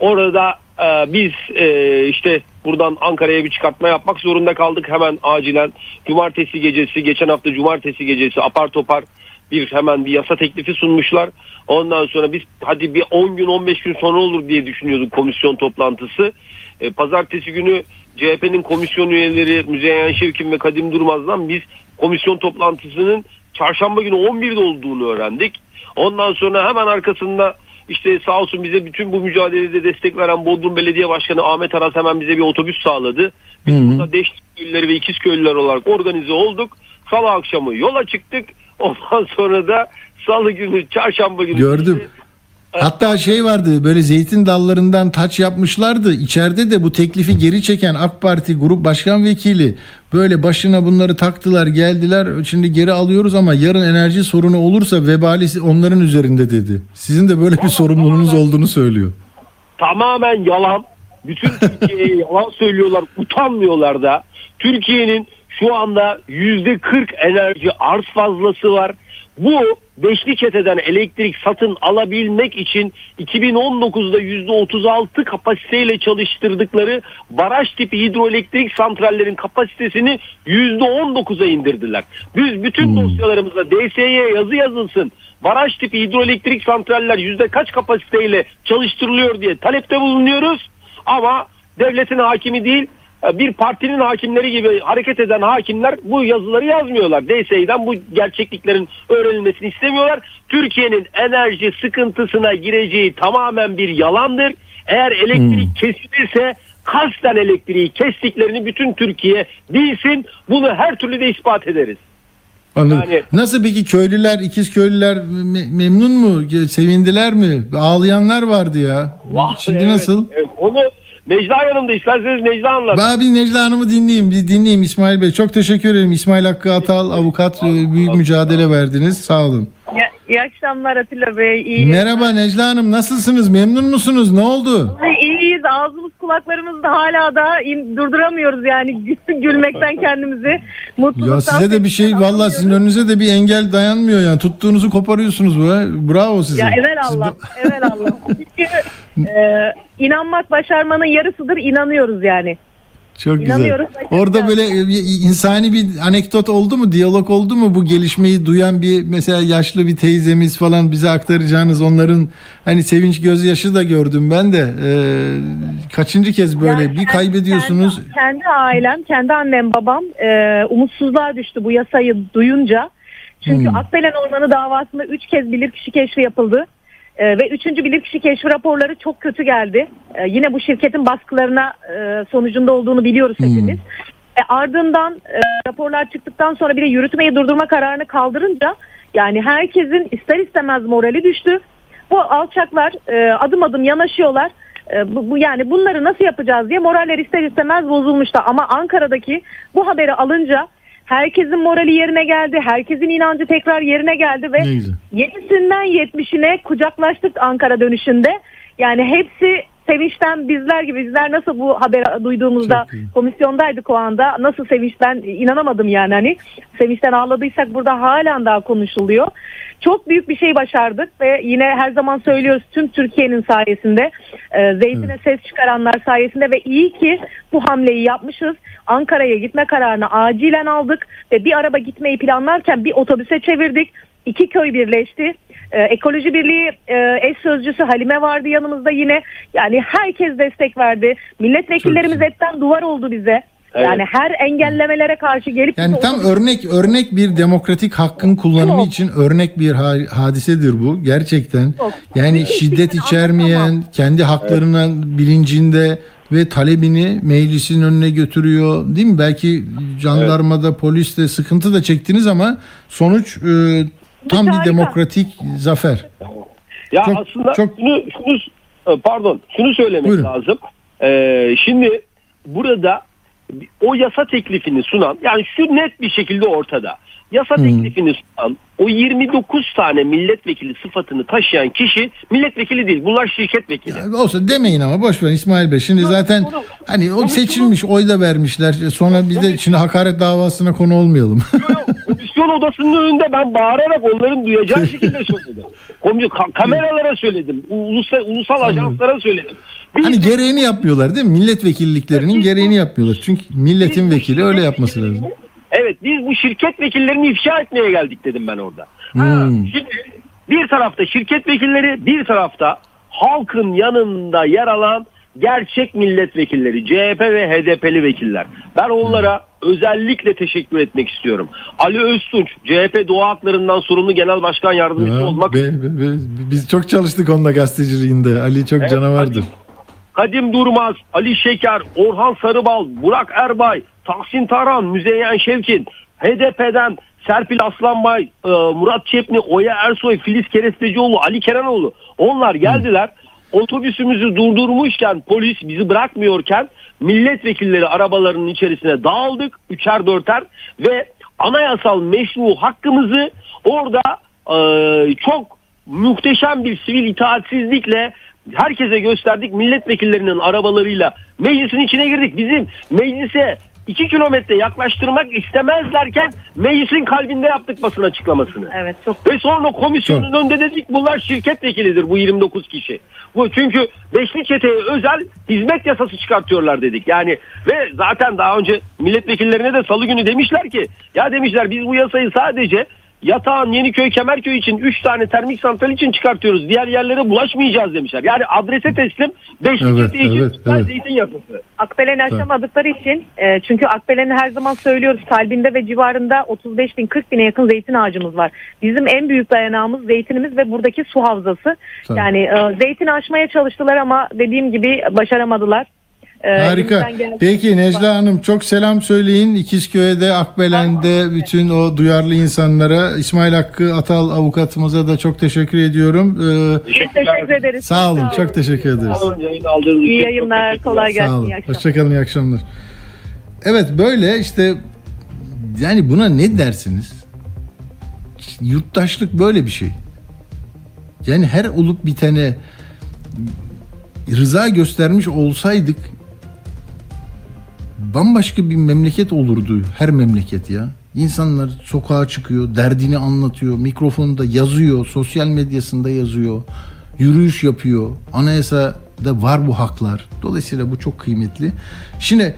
Orada e, biz e, işte buradan Ankara'ya bir çıkartma yapmak zorunda kaldık hemen acilen. Cumartesi gecesi, geçen hafta cumartesi gecesi apar topar bir hemen bir yasa teklifi sunmuşlar. Ondan sonra biz hadi bir 10 gün 15 gün sonra olur diye düşünüyorduk komisyon toplantısı. E, pazartesi günü CHP'nin komisyon üyeleri Müzeyyen Şevkin ve Kadim Durmaz'dan biz komisyon toplantısının çarşamba günü 11'de olduğunu öğrendik. Ondan sonra hemen arkasında işte sağ olsun bize bütün bu mücadelede destek veren Bodrum Belediye Başkanı Ahmet Aras hemen bize bir otobüs sağladı. Biz burada Deştik köylüleri ve ikiz köylüler olarak organize olduk. Salı akşamı yola çıktık. [laughs] Ondan sonra da salı günü, çarşamba günü Gördüm. Hatta şey vardı böyle zeytin dallarından taç yapmışlardı. İçeride de bu teklifi geri çeken AK Parti Grup Başkan Vekili böyle başına bunları taktılar geldiler. Şimdi geri alıyoruz ama yarın enerji sorunu olursa vebalisi onların üzerinde dedi. Sizin de böyle bir sorumluluğunuz olduğunu söylüyor. tamamen yalan. Bütün Türkiye'ye [laughs] yalan söylüyorlar, utanmıyorlar da. Türkiye'nin şu anda yüzde 40 enerji arz fazlası var. Bu beşli çeteden elektrik satın alabilmek için 2019'da yüzde 36 kapasiteyle çalıştırdıkları baraj tipi hidroelektrik santrallerin kapasitesini yüzde 19'a indirdiler. Biz bütün dosyalarımızda DSE'ye yazı yazılsın. Baraj tipi hidroelektrik santraller yüzde kaç kapasiteyle çalıştırılıyor diye talepte bulunuyoruz. Ama devletin hakimi değil bir partinin hakimleri gibi hareket eden hakimler bu yazıları yazmıyorlar. DSE'den bu gerçekliklerin öğrenilmesini istemiyorlar. Türkiye'nin enerji sıkıntısına gireceği tamamen bir yalandır. Eğer elektrik kesilirse kasten elektriği kestiklerini bütün Türkiye bilsin. Bunu her türlü de ispat ederiz. Anladım. Yani- Nasıl peki köylüler, ikiz köylüler me- memnun mu? Sevindiler mi? Ağlayanlar vardı ya. Şimdi Evet, nasıl? evet. Onu Necla yanımda isterseniz Necla anlat. Ben Necla Hanım'ı dinleyeyim. Bir dinleyeyim İsmail Bey. Çok teşekkür ederim. İsmail Hakkı Atal avukat e, büyük mücadele verdiniz. Sağ olun. Ya, iyi akşamlar Atilla Bey. İyi. Merhaba Necla Hanım. Nasılsınız? Memnun musunuz? Ne oldu? İyiyiz. Ağzımız kulaklarımız da hala da in- durduramıyoruz yani [laughs] gülmekten kendimizi. Mutluluktan. Ya size de bir şey sevinçten vallahi sizin önünüze de bir engel dayanmıyor yani. Tuttuğunuzu koparıyorsunuz bu. ha. Bravo size. Ya evet Siz Allah. bu- Evet Allah. [laughs] Çünkü e, inanmak başarmanın yarısıdır. inanıyoruz yani. Çok güzel. Orada böyle e, bir insani bir anekdot oldu mu? Diyalog oldu mu? Bu gelişmeyi duyan bir mesela yaşlı bir teyzemiz falan bize aktaracağınız onların hani sevinç gözyaşı da gördüm ben de. Ee, kaçıncı kez böyle Yani bir kendi- kaybediyorsunuz. Kendi, kendi ailem, kendi annem, babam e, umutsuzluğa düştü bu yasayı duyunca. Çünkü Hmm. Akbelen Ormanı davasında 3 kez bilirkişi keşfi yapıldı. E, ve 3. bilirkişi keşfi raporları çok kötü geldi. E, yine bu şirketin baskılarına e, sonucunda olduğunu biliyoruz Hmm. hepimiz. E, ardından e, raporlar çıktıktan sonra bir de yürütmeyi durdurma kararını kaldırınca yani herkesin ister istemez morali düştü. Bu alçaklar e, adım adım yanaşıyorlar. E, bu, bu yani bunları nasıl yapacağız diye moraller ister istemez bozulmuştu. Ama Ankara'daki bu haberi alınca herkesin morali yerine geldi. Herkesin inancı tekrar yerine geldi ve Ne güzel. 7'sinden 70'ine kucaklaştık Ankara dönüşünde. Yani hepsi sevinçten bizler gibi bizler nasıl bu haber duyduğumuzda komisyondaydık o anda nasıl sevinçten inanamadım yani hani sevinçten ağladıysak burada halen daha konuşuluyor. Çok büyük bir şey başardık ve yine her zaman söylüyoruz tüm Türkiye'nin sayesinde e, zeytine ses çıkaranlar sayesinde ve iyi ki bu hamleyi yapmışız. Ankara'ya gitme kararını acilen aldık ve bir araba gitmeyi planlarken bir otobüse çevirdik. İki köy birleşti. Ee, Ekoloji Birliği e, eş sözcüsü Halime vardı yanımızda yine. Yani herkes destek verdi. Milletvekillerimiz Çok etten duvar oldu bize. Evet. Yani her engellemelere karşı gelip Yani tam otobüs- örnek örnek bir demokratik hakkın kullanımı Çok. için örnek bir ha- hadisedir bu gerçekten. Çok. Yani şiddet içermeyen, kendi haklarının bilincinde ve talebini meclisin önüne götürüyor. Değil mi? Belki jandarmada, poliste sıkıntı da çektiniz ama sonuç e, tam bir harika. demokratik zafer. Ya Çok- aslında çok- şunu, şunu e, pardon şunu söylemek Buyurun. lazım. Ee, şimdi burada o yasa teklifini sunan yani şu net bir şekilde ortada. Yasa teklifini sunan o 29 tane milletvekili sıfatını taşıyan kişi milletvekili değil. Bunlar şirket vekili. Ya olsa demeyin ama boş ver İsmail Bey. Şimdi zaten onu- hani o seçilmiş, oy da vermişler. Sonra biz de şimdi hakaret davasına konu olmayalım. Komisyon odasının önünde ben bağırarak onların duyacağı şekilde [laughs] söyledim. Ka- kameralara söyledim. Ulusal, ulusal ajanslara söyledim. Biz- Hani gereğini yapmıyorlar değil mi? Milletvekilliklerinin gereğini yapmıyorlar. Çünkü milletin vekili öyle yapması lazım. Evet biz bu şirket vekillerini ifşa etmeye geldik dedim ben orada. Ha, Hmm. şimdi bir tarafta şirket vekilleri bir tarafta halkın yanında yer alan gerçek milletvekilleri CHP ve HDP'li vekiller. Ben onlara özellikle teşekkür etmek istiyorum. Ali Öztunç CHP Doğa Haklarından sorumlu genel başkan yardımcısı Ya, olmak be- be- be- biz çok çalıştık onunla gazeteciliğinde. Ali çok canavardır. Kadim Durmaz, Ali Şeker, Orhan Sarıbal, Burak Erbay, Tahsin Taran, Müzeyyen Şevkin, HDP'den Serpil Aslanbay, e, Murat Çepni, Oya Ersoy, Filiz Kerestecioğlu, Ali Kerenoğlu onlar geldiler. Otobüsümüzü durdurmuşken polis bizi bırakmıyorken milletvekilleri arabalarının içerisine dağıldık üçer dörter ve anayasal meşru hakkımızı orada e, çok muhteşem bir sivil itaatsizlikle herkese gösterdik. Milletvekillerinin arabalarıyla meclisin içine girdik. Bizim meclise 2 kilometre yaklaştırmak istemezlerken meclisin kalbinde yaptık basın açıklamasını. Evet çok Ve sonra komisyonun önünde dedik bunlar şirket vekilidir bu 29 kişi. Bu çünkü beşli çeteye özel hizmet yasası çıkartıyorlar dedik. Yani ve zaten daha önce milletvekillerine de salı günü demişler ki ya demişler biz bu yasayı sadece Yatağan, Yeniköy, Kemerköy için 3 tane termik santral için çıkartıyoruz. Diğer yerlere bulaşmayacağız demişler. Yani adrese teslim beşli Evet, çete için evet, evet. zeytin yasası. Akbelen'i aşamadıkları için e, çünkü Akbelen'i her zaman söylüyoruz kalbinde ve civarında 35 bin 40 bine yakın zeytin ağacımız var. Bizim en büyük dayanağımız zeytinimiz ve buradaki su havzası. Tabii. Yani e, zeytin aşmaya çalıştılar ama dediğim gibi başaramadılar. E, Harika. Peki Necla Hanım çok selam söyleyin. İkizköy'de, Akbelen'de bütün o duyarlı insanlara. İsmail Hakkı Atal avukatımıza da çok teşekkür ediyorum. Ee, teşekkür ederiz. sağ olun. Çok teşekkür ederiz. Sağ olun, yayın İyi yayınlar. Kolay gelsin. Sağ olun. iyi akşamlar. Hoşçakalın. iyi akşamlar. Evet böyle işte yani buna ne dersiniz? Yurttaşlık böyle bir şey. Yani her olup bitene rıza göstermiş olsaydık bambaşka bir memleket olurdu her memleket ya. İnsanlar sokağa çıkıyor, derdini anlatıyor, mikrofonda yazıyor, sosyal medyasında yazıyor, yürüyüş yapıyor. Anayasada var bu haklar. Dolayısıyla bu çok kıymetli. Şimdi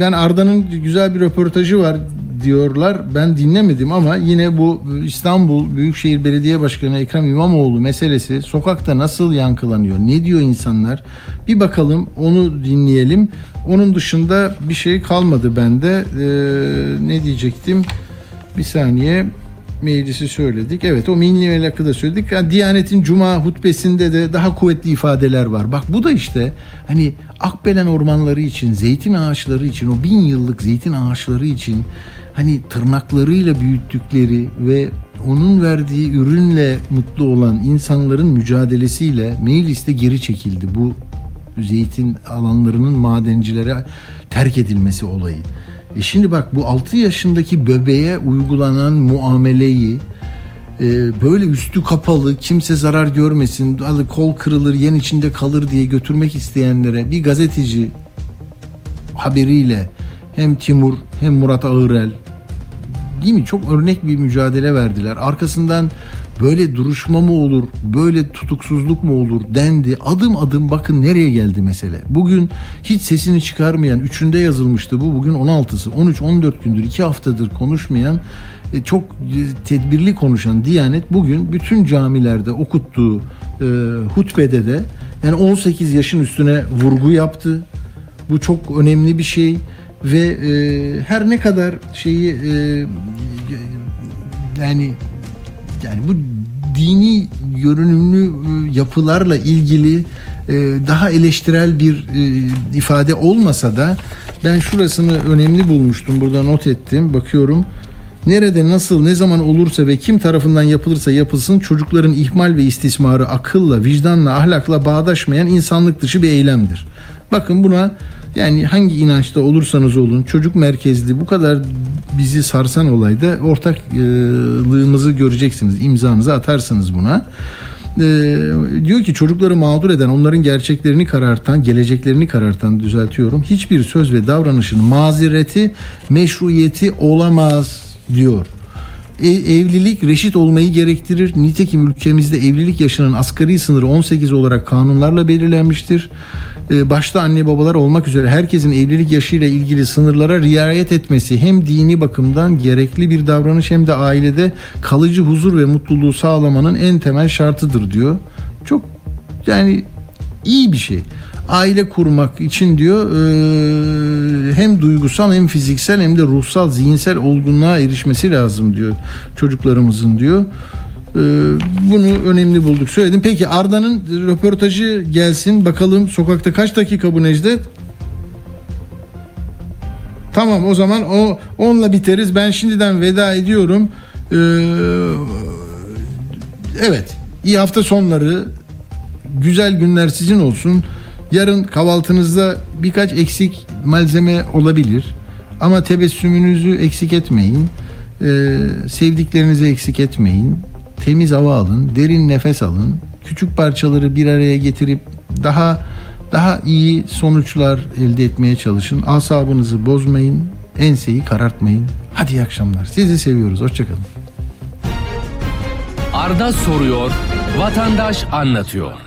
ben Arda'nın güzel bir röportajı var diyorlar. Ben dinlemedim ama yine bu İstanbul Büyükşehir Belediye Başkanı Ekrem İmamoğlu meselesi sokakta nasıl yankılanıyor? Ne diyor insanlar? Bir bakalım onu dinleyelim. Onun dışında bir şey kalmadı bende. Ee, ne diyecektim? Bir saniye meclisi söyledik. Evet o milli melakı da söyledik. Yani Diyanet'in Cuma hutbesinde de daha kuvvetli ifadeler var. Bak bu da işte hani Akbelen ormanları için, zeytin ağaçları için, o bin yıllık zeytin ağaçları için hani tırnaklarıyla büyüttükleri ve onun verdiği ürünle mutlu olan insanların mücadelesiyle mecliste geri çekildi. Bu zeytin alanlarının madencilere terk edilmesi olayı. E şimdi bak bu 6 yaşındaki bebeğe uygulanan muameleyi e, böyle üstü kapalı kimse zarar görmesin hadi kol kırılır yen içinde kalır diye götürmek isteyenlere bir gazeteci haberiyle hem Timur hem Murat Ağırel değil mi çok örnek bir mücadele verdiler. Arkasından böyle duruşma mı olur, böyle tutuksuzluk mu olur dendi. Adım adım bakın nereye geldi mesele. Bugün hiç sesini çıkarmayan, üçünde yazılmıştı bu. Bugün 16'sı, 13-14 gündür, 2 haftadır konuşmayan, e, çok e, tedbirli konuşan Diyanet bugün bütün camilerde okuttuğu e, hutbede de yani 18 yaşın üstüne vurgu yaptı. Bu çok önemli bir şey ve her ne kadar şeyi yani yani bu dini görünümlü e, yapılarla ilgili e, daha eleştirel bir e, ifade olmasa da ben şurasını önemli bulmuştum. Burada not ettim. Bakıyorum. Nerede, nasıl, ne zaman olursa ve kim tarafından yapılırsa yapılsın çocukların ihmal ve istismarı akılla, vicdanla, ahlakla bağdaşmayan insanlık dışı bir eylemdir. Bakın buna yani hangi inançta olursanız olun çocuk merkezli bu kadar bizi sarsan olayda ortaklığımızı göreceksiniz. imzanızı atarsınız buna. Ee, diyor ki çocukları mağdur eden, onların gerçeklerini karartan, geleceklerini karartan düzeltiyorum. Hiçbir söz ve davranışın mazereti, meşruiyeti olamaz diyor. E, evlilik reşit olmayı gerektirir. Nitekim ülkemizde evlilik yaşının asgari sınırı 18 olarak kanunlarla belirlenmiştir. E, başta anne babalar olmak üzere herkesin evlilik yaşıyla ilgili sınırlara riayet etmesi hem dini bakımdan gerekli bir davranış hem de ailede kalıcı huzur ve mutluluğu sağlamanın en temel şartıdır diyor. Çok yani iyi bir şey. Aile kurmak için diyor e, hem duygusal hem fiziksel hem de ruhsal zihinsel olgunluğa erişmesi lazım diyor çocuklarımızın diyor. E, bunu önemli bulduk söyledim. Peki Arda'nın röportajı gelsin bakalım sokakta kaç dakika bu Necdet? Tamam o zaman o onunla biteriz. Ben şimdiden veda ediyorum. Ee, evet. iyi hafta sonları. Güzel günler sizin olsun. Yarın kahvaltınızda birkaç eksik malzeme olabilir. Ama tebessümünüzü eksik etmeyin. Ee, sevdiklerinizi eksik etmeyin. Temiz hava alın, derin nefes alın. Küçük parçaları bir araya getirip daha daha iyi sonuçlar elde etmeye çalışın. Asabınızı bozmayın, enseyi karartmayın. Hadi iyi akşamlar. Sizi seviyoruz. Hoşçakalın. Arda soruyor, vatandaş anlatıyor.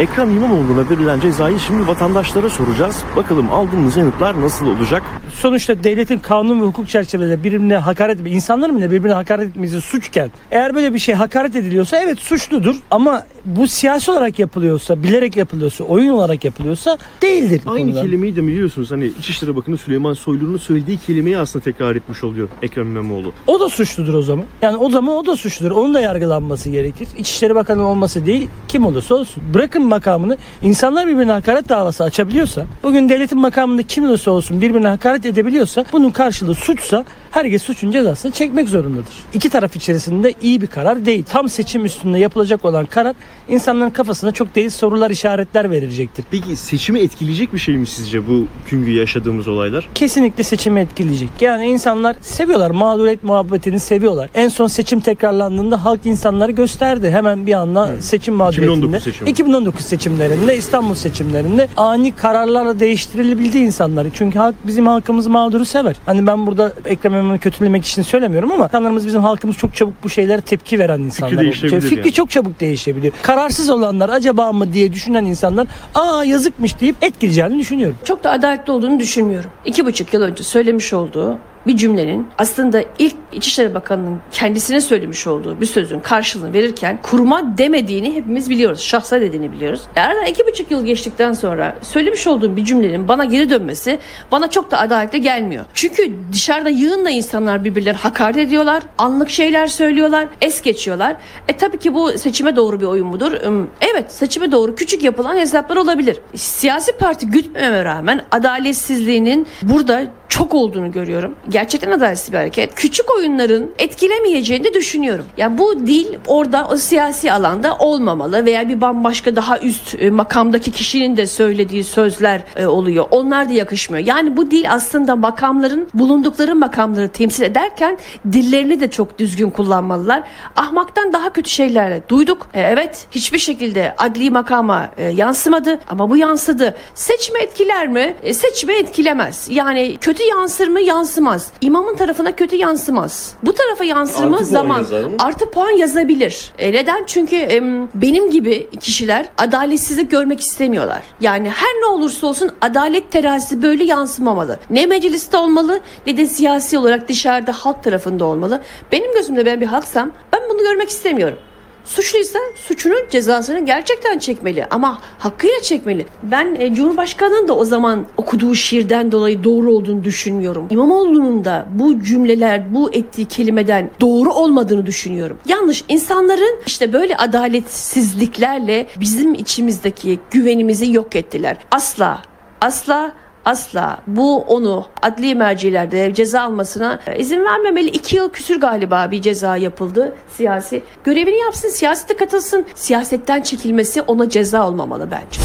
Ekrem İmamoğlu'na verilen cezayı şimdi vatandaşlara soracağız. Bakalım aldığımız yanıtlar nasıl olacak? sonuçta devletin kanun ve hukuk çerçevesinde birbirine hakaret etme, insanların bile birbirine hakaret etmesi suçken eğer böyle bir şey hakaret ediliyorsa evet suçludur ama bu siyasi olarak yapılıyorsa, bilerek yapılıyorsa, oyun olarak yapılıyorsa değildir. Aynı konuda. kelimeyi de biliyorsunuz hani İçişleri Bakanı Süleyman Soylu'nun söylediği kelimeyi aslında tekrar etmiş oluyor Ekrem İmamoğlu. O da suçludur o zaman. Yani o zaman o da suçludur. Onun da yargılanması gerekir. İçişleri Bakanı olması değil, kim olursa olsun. Bırakın makamını. İnsanlar birbirine hakaret davası açabiliyorsa, bugün devletin makamında kim olursa olsun birbirine hakaret edebiliyorsa, bunun karşılığı suçsa herkes suçun cezasını çekmek zorundadır. İki taraf içerisinde iyi bir karar değil. Tam seçim üstünde yapılacak olan karar insanların kafasına çok değil sorular işaretler verilecektir. Peki seçimi etkileyecek bir şey mi sizce bu günkü yaşadığımız olaylar? kesinlikle seçimi etkileyecek. Yani insanlar seviyorlar. Mağduriyet muhabbetini seviyorlar. En son seçim tekrarlandığında halk insanları gösterdi. Hemen bir anda seçim mağduriyetinde. 2019 seçimi. 2019 seçimlerinde, İstanbul seçimlerinde ani kararlarla değiştirilebildi insanları. Çünkü halk bizim halkımız mağduru sever. Hani ben burada Ekrem İmamoğlu'nu kötülemek için söylemiyorum ama insanlarımız bizim halkımız çok çabuk bu şeylere tepki veren insanlar. değişebilir Fikri yani. çok çabuk değişebiliyor. Kararsız olanlar acaba mı diye düşünen insanlar aa yazıkmış deyip etkileyeceğini düşünüyorum. çok da adaletli olduğunu düşünmüyorum. İki buçuk yıl önce söylemiş olduğu bir cümlenin aslında ilk İçişleri Bakanı'nın kendisine söylemiş olduğu bir sözün karşılığını verirken kurma demediğini hepimiz biliyoruz. Şahsa dediğini biliyoruz. Aradan iki buçuk yıl geçtikten sonra söylemiş olduğum bir cümlenin bana geri dönmesi bana çok da adaletli gelmiyor. Çünkü dışarıda yığınla insanlar birbirlerine hakaret ediyorlar. Anlık şeyler söylüyorlar. Es geçiyorlar. E tabii ki bu seçime doğru bir oyun mudur? Evet seçime doğru küçük yapılan hesaplar olabilir. Siyasi parti gütmeme rağmen adaletsizliğinin burada çok olduğunu görüyorum. Gerçekten adaletsiz bir hareket. Küçük oyunların etkilemeyeceğini de düşünüyorum. Yani bu dil orada o siyasi alanda olmamalı veya bir bambaşka daha üst e, makamdaki kişinin de söylediği sözler e, oluyor. Onlar da yakışmıyor. Yani bu dil aslında makamların bulundukları makamları temsil ederken dillerini de çok düzgün kullanmalılar. Ahmaktan daha kötü şeyler duyduk. E, evet hiçbir şekilde adli makama e, yansımadı ama bu yansıdı. Seçme etkiler mi? E, seçme etkilemez. Yani kötü yansır mı? Yansımaz. İmamın tarafına kötü yansımaz. Bu tarafa yansır mı? Artı Zaman. Artı puan yazabilir. E, neden? Çünkü em, benim gibi kişiler adaletsizlik görmek istemiyorlar. Yani her ne olursa olsun adalet terazisi böyle yansımamalı. Ne mecliste olmalı ne de siyasi olarak dışarıda halk tarafında olmalı. Benim gözümde ben bir halksam ben bunu görmek istemiyorum. Suçluysa suçunun cezasını gerçekten çekmeli ama hakkıyla çekmeli. Ben e, Cumhurbaşkanı'nın da o zaman okuduğu şiirden dolayı doğru olduğunu düşünmüyorum. İmamoğlu'nun da bu cümleler, bu ettiği kelimeden doğru olmadığını düşünüyorum. Yanlış. İnsanların işte böyle adaletsizliklerle bizim içimizdeki güvenimizi yok ettiler. Asla, asla asla bu onu adli mercilerde ceza almasına e, izin vermemeli. İki yıl küsür galiba bir ceza yapıldı siyasi. Görevini yapsın, siyasete katılsın. Siyasetten çekilmesi ona ceza olmamalı bence.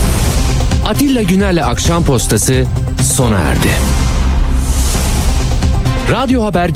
Atilla Güner'le Akşam Postası sona erdi. Radyo Haber